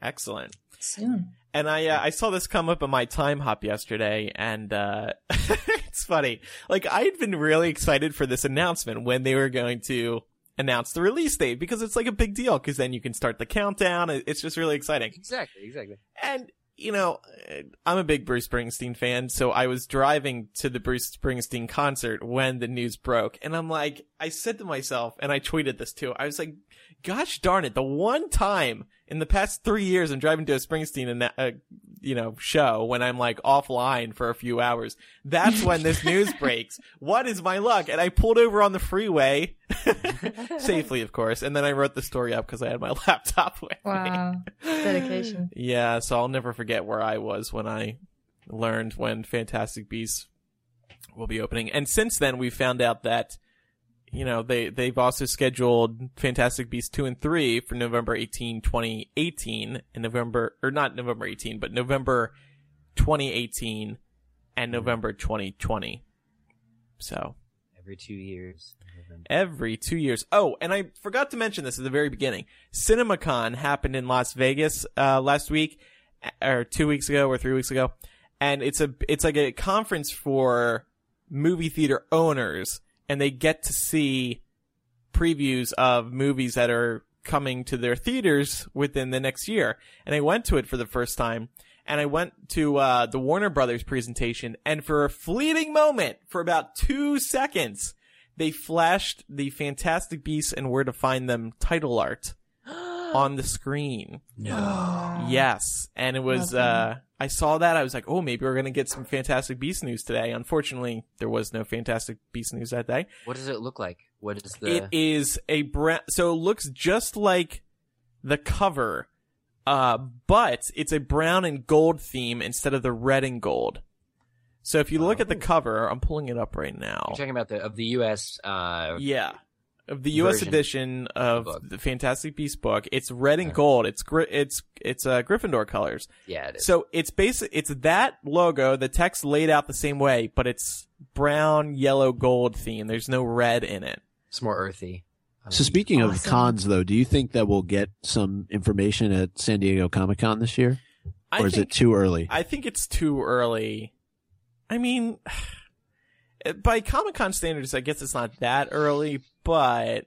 Excellent. Soon. And I uh, I saw this come up in my Timehop yesterday, and uh, it's funny. Like I had been really excited for this announcement when they were going to announce the release date because it's like a big deal because then you can start the countdown. It's just really exciting. Exactly, exactly. And you know, uh, I'm a big Bruce Springsteen fan, so I was driving to the Bruce Springsteen concert when the news broke, and I'm like, I said to myself, and I tweeted this too. I was like, "Gosh darn it! The one time in the past three years I'm driving to a Springsteen and uh, you know show when I'm like offline for a few hours, that's when this news breaks. What is my luck?" And I pulled over on the freeway, safely, of course, and then I wrote the story up because I had my laptop with me. Wow. Dedication. Yeah, so I'll never forget where I was when I learned when Fantastic Beasts will be opening. And since then, we found out that, you know, they, they've also scheduled Fantastic Beasts 2 and 3 for November 18, 2018, and November, or not November 18, but November 2018 and November 2020. So, Every two years. every two years. Oh, and I forgot to mention this at the very beginning. CinemaCon happened in Las Vegas uh, last week, or two weeks ago, or three weeks ago, and it's a it's like a conference for movie theater owners, and they get to see previews of movies that are coming to their theaters within the next year. And I went to it for the first time. And I went to uh, the Warner Brothers presentation, and for a fleeting moment, for about two seconds, they flashed the Fantastic Beasts and Where to Find Them title art on the screen. No. Yes, and it was. Lovely. uh I saw that. I was like, oh, maybe we're gonna get some Fantastic Beast news today. Unfortunately, there was no Fantastic Beast news that day. What does it look like? What is the? It is a brown. So it looks just like the cover, uh, but it's a brown and gold theme instead of the red and gold. So if you look at the cover, I'm pulling it up right now. You're talking about the of the U.S. Uh, Yeah. Of the U.S. version edition of book. the Fantastic Beast book, it's red and gold. It's gri- it's it's uh, Gryffindor colors. yeah, it is. So it's basic. It's that logo. The text laid out the same way, but it's brown, yellow, gold theme. There's no red in it. it's more earthy. So speaking of cons, though, do you think that we'll get some information at San Diego Comic Con this year, I or is think, it too early? I think it's too early. I mean, by Comic Con standards, I guess it's not that early, but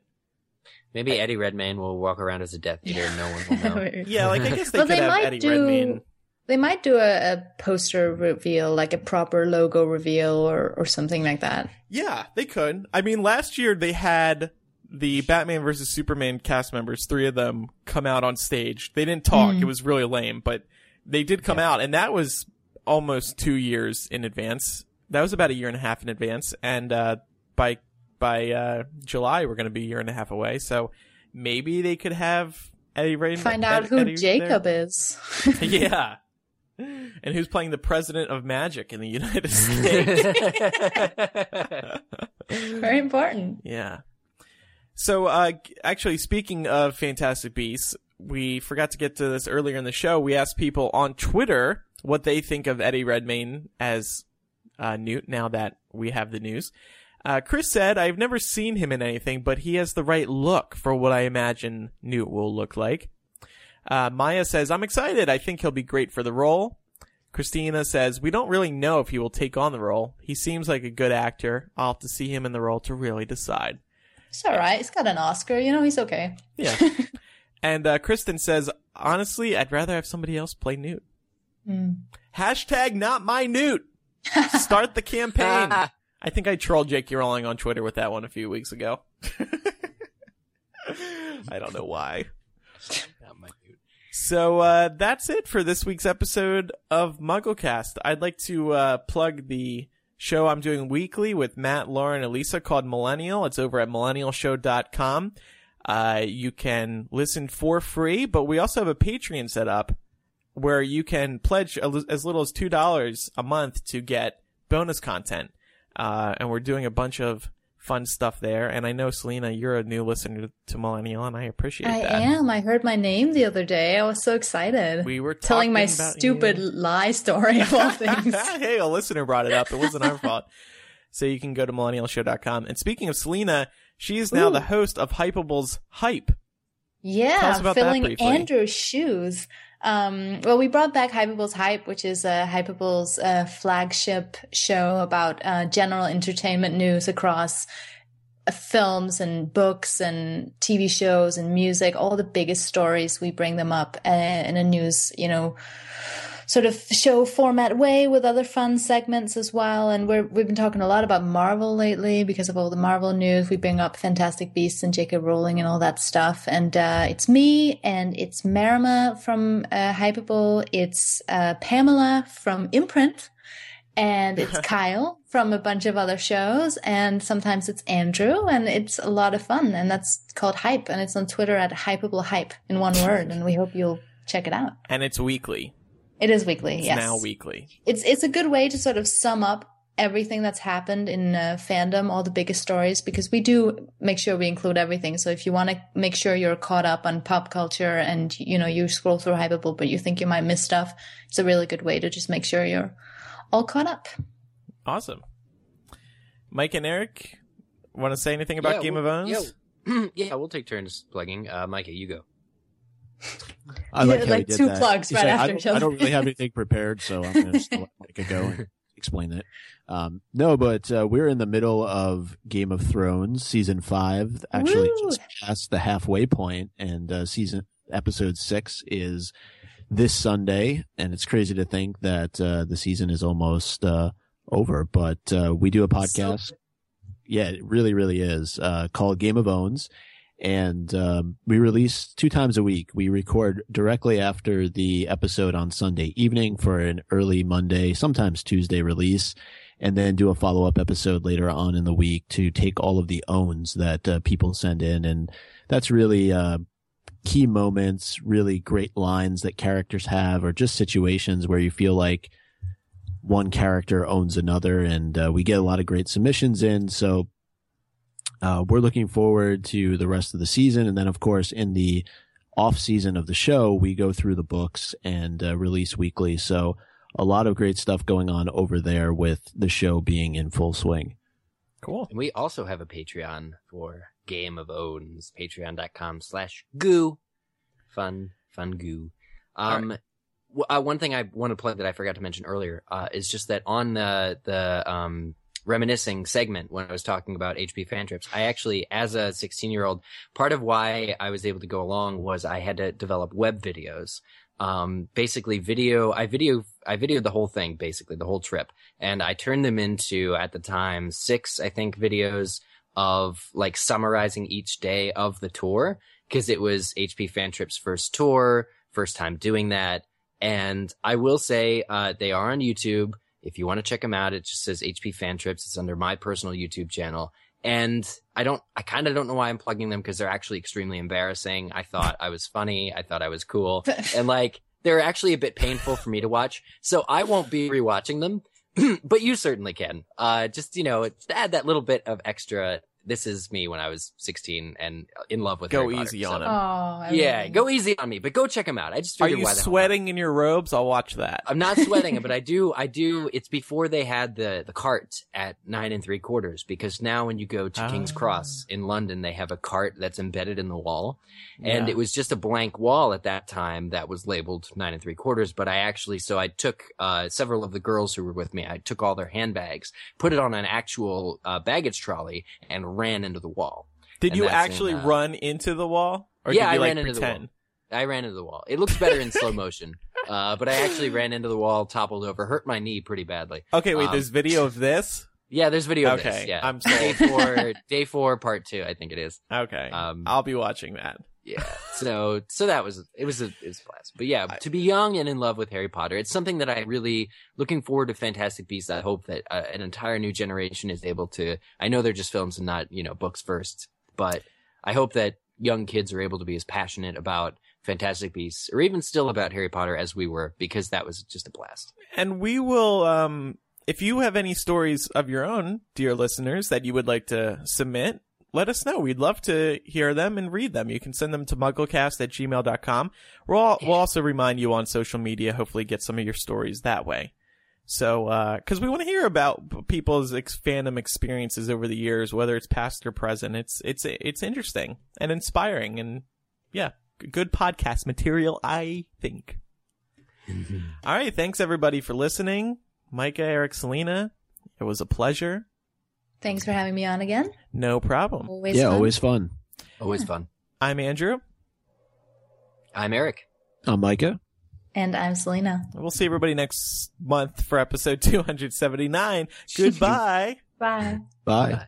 Maybe Eddie Redmayne will walk around as a Death Eater and no one will know. yeah, like I guess they Well, could they have might Eddie do- Redmayne. They might do a, a poster reveal, like a proper logo reveal or, or something like that. Yeah, they could. I mean, last year they had the Batman versus Superman cast members, three of them, come out on stage. They didn't talk. Mm. It was really lame, but they did come out, and that was almost two years in advance. That was about a year and a half in advance, and uh, by by uh, July we're going to be a year and a half away. So maybe they could have Eddie Rain Find out Ed- who Eddie Jacob is. yeah. And who's playing the president of magic in the United States? Very important. Yeah. So, uh, actually, speaking of Fantastic Beasts, we forgot to get to this earlier in the show. We asked people on Twitter what they think of Eddie Redmayne as uh, Newt now that we have the news. Uh, Chris said, I've never seen him in anything, but he has the right look for what I imagine Newt will look like. Uh, Maya says, I'm excited. I think he'll be great for the role. Christina says, we don't really know if he will take on the role. He seems like a good actor. I'll have to see him in the role to really decide. It's all right. He's got an Oscar. You know, he's okay. Yeah. and uh, Kristen says, honestly, I'd rather have somebody else play Newt. Mm. Hashtag not my Newt. Start the campaign. I think I trolled J.K. Rowling on Twitter with that one a few weeks ago. I don't know why. Not my dude. So uh, that's it for this week's episode of MuggleCast. I'd like to uh, plug the show I'm doing weekly with Matt, Lauren, and Elisa called Millennial. It's over at millennialshow.com. Uh, you can listen for free, but we also have a Patreon set up where you can pledge as little as $2 a month to get bonus content. Uh, and we're doing a bunch of fun stuff there. And I know, Selena, you're a new listener to Millennial, and I appreciate I that. I am. I heard my name the other day. I was so excited. We were telling my stupid you. lie story of all things. hey, a listener brought it up. It wasn't our fault. So you can go to millennialshow.com. And speaking of Selena, she is now Ooh. the host of Hypable's Hype. Yeah, filling. Andrew's shoes. Um, well, we brought back Hypable's Hype, which is uh, uh, flagship show about uh, general entertainment news across uh, films and books and TV shows and music. All the biggest stories, we bring them up uh, in a news, you know, sort of show format way with other fun segments as well. And we're, we've been talking a lot about Marvel lately because of all the Marvel news. We bring up Fantastic Beasts and J.K. Rowling and all that stuff. And uh, it's me and it's Marama from uh, Hypable. It's uh, Pamela from Imprint. And it's Kyle from a bunch of other shows. And sometimes it's Andrew. And it's a lot of fun. And that's called Hype. And it's on Twitter at Hypable Hype in one word. And we hope you'll check it out. And it's weekly. It is weekly. It's yes now weekly. it's it's a good way to sort of sum up everything that's happened in uh, fandom, all the biggest stories, because we do make sure we include everything. So if you want to make sure you're caught up on pop culture and you know you scroll through Hypable, but you think you might miss stuff, it's a really good way to just make sure you're all caught up. Awesome. Mike and Eric, want to say anything about Yeah, Game we'll- of Owns? Yeah, yeah, we'll take turns plugging. Uh, Micah, you go. I like, Yeah, like two that. plugs He right said, after I don't, each other. I don't really have anything prepared, so I'm going to just let Micah go and explain it. Um, no, but uh, we're in the middle of Game of Thrones season five. Actually, Woo! just past the halfway point, and uh, season episode six is this Sunday, and it's crazy to think that uh, the season is almost uh, over. But uh, we do a podcast. yeah, it really, really is uh, called Game of Owns and um, we release two times a week. We record directly after the episode on Sunday evening for an early Monday, sometimes Tuesday release, and then do a follow up episode later on in the week to take all of the owns that uh, people send in, and that's really uh, key moments, really great lines that characters have, or just situations where you feel like one character owns another, and uh, we get a lot of great submissions in. So uh, we're looking forward to the rest of the season. And then, of course, in the off season of the show, we go through the books and uh, release weekly. So a lot of great stuff going on over there with the show being in full swing. Cool. And we also have a Patreon for Game of Owns, patreon.com slash goo. Fun, fun goo. Um, w- uh, one thing I want to plug that I forgot to mention earlier, uh, is just that on the, the, um, reminiscing segment when I was talking about HP fan trips. I actually, as a 16 year old, part of why I was able to go along was I had to develop web videos. Um, basically video, I video, I videoed the whole thing, basically the whole trip. And I turned them into, at the time, six, I think, videos of like summarizing each day of the tour. Cause it was HP fan trip's first tour, first time doing that. And I will say, uh, they are on YouTube. If you want to check them out, it just says HP Fan Trips. It's under my personal YouTube channel. And I don't, I kind of don't know why I'm plugging them because they're actually extremely embarrassing. I thought I was funny. I thought I was cool. and like, they're actually a bit painful for me to watch. So I won't be rewatching them, but you certainly can. Uh, just, you know, add that little bit of extra. This is me when I was 16 and in love with Go Harry Potter. easy So- on Oh, him. I Yeah, really- go easy on me, but go check them out. I just Are figured you why the hell not? sweating in your robes? I'll watch that. I'm not sweating, but I do, I do. It's before they had the the cart at nine and three quarters because now when you go to King's Ah. Cross in London, they have a cart that's embedded in the wall, and Yeah. it was just a blank wall at that time that was labeled nine and three quarters. But I actually, so I took uh, several of the girls who were with me, I took all their handbags, put it on an actual uh, baggage trolley, and ran into the wall. Did and you that's in, actually uh, run into the wall? Or Yeah, did you I like ran into the pretend? wall. I ran into the wall. It looks better in slow motion. Uh, but I actually ran into the wall, toppled over, hurt my knee pretty badly. Okay, wait, Um, there's video of this? Yeah, there's video of Okay, this. Yeah, I'm day four, day four, part two. I think it is. Okay. Um, I'll be watching that. Yeah. So, so that was it. Was a it was a blast. But yeah, to be young and in love with Harry Potter, it's something that I really looking forward to. Fantastic Beasts. I hope that uh, an entire new generation is able to. I know they're just films and not you know books first, but I hope that young kids are able to be as passionate about Fantastic Beasts or even still about Harry Potter as we were because that was just a blast. And we will, um, if you have any stories of your own, dear listeners, that you would like to submit, let us know. We'd love to hear them and read them. You can send them to mugglecast at gmail.com. We'll, al- we'll also remind you on social media, hopefully get some of your stories that way. So, uh cause we want to hear about people's ex- fandom experiences over the years, whether it's past or present. It's, it's, it's interesting and inspiring and yeah, good podcast material, I think. All right. Thanks everybody for listening. Micah, Eric, Selena. It was a pleasure. Thanks for having me on again. No problem. Always yeah, fun. always fun. Always fun. I'm Andrew. I'm Eric. I'm Micah. And I'm Selena. We'll see everybody next month for episode 279. Goodbye. Bye. Bye. Bye.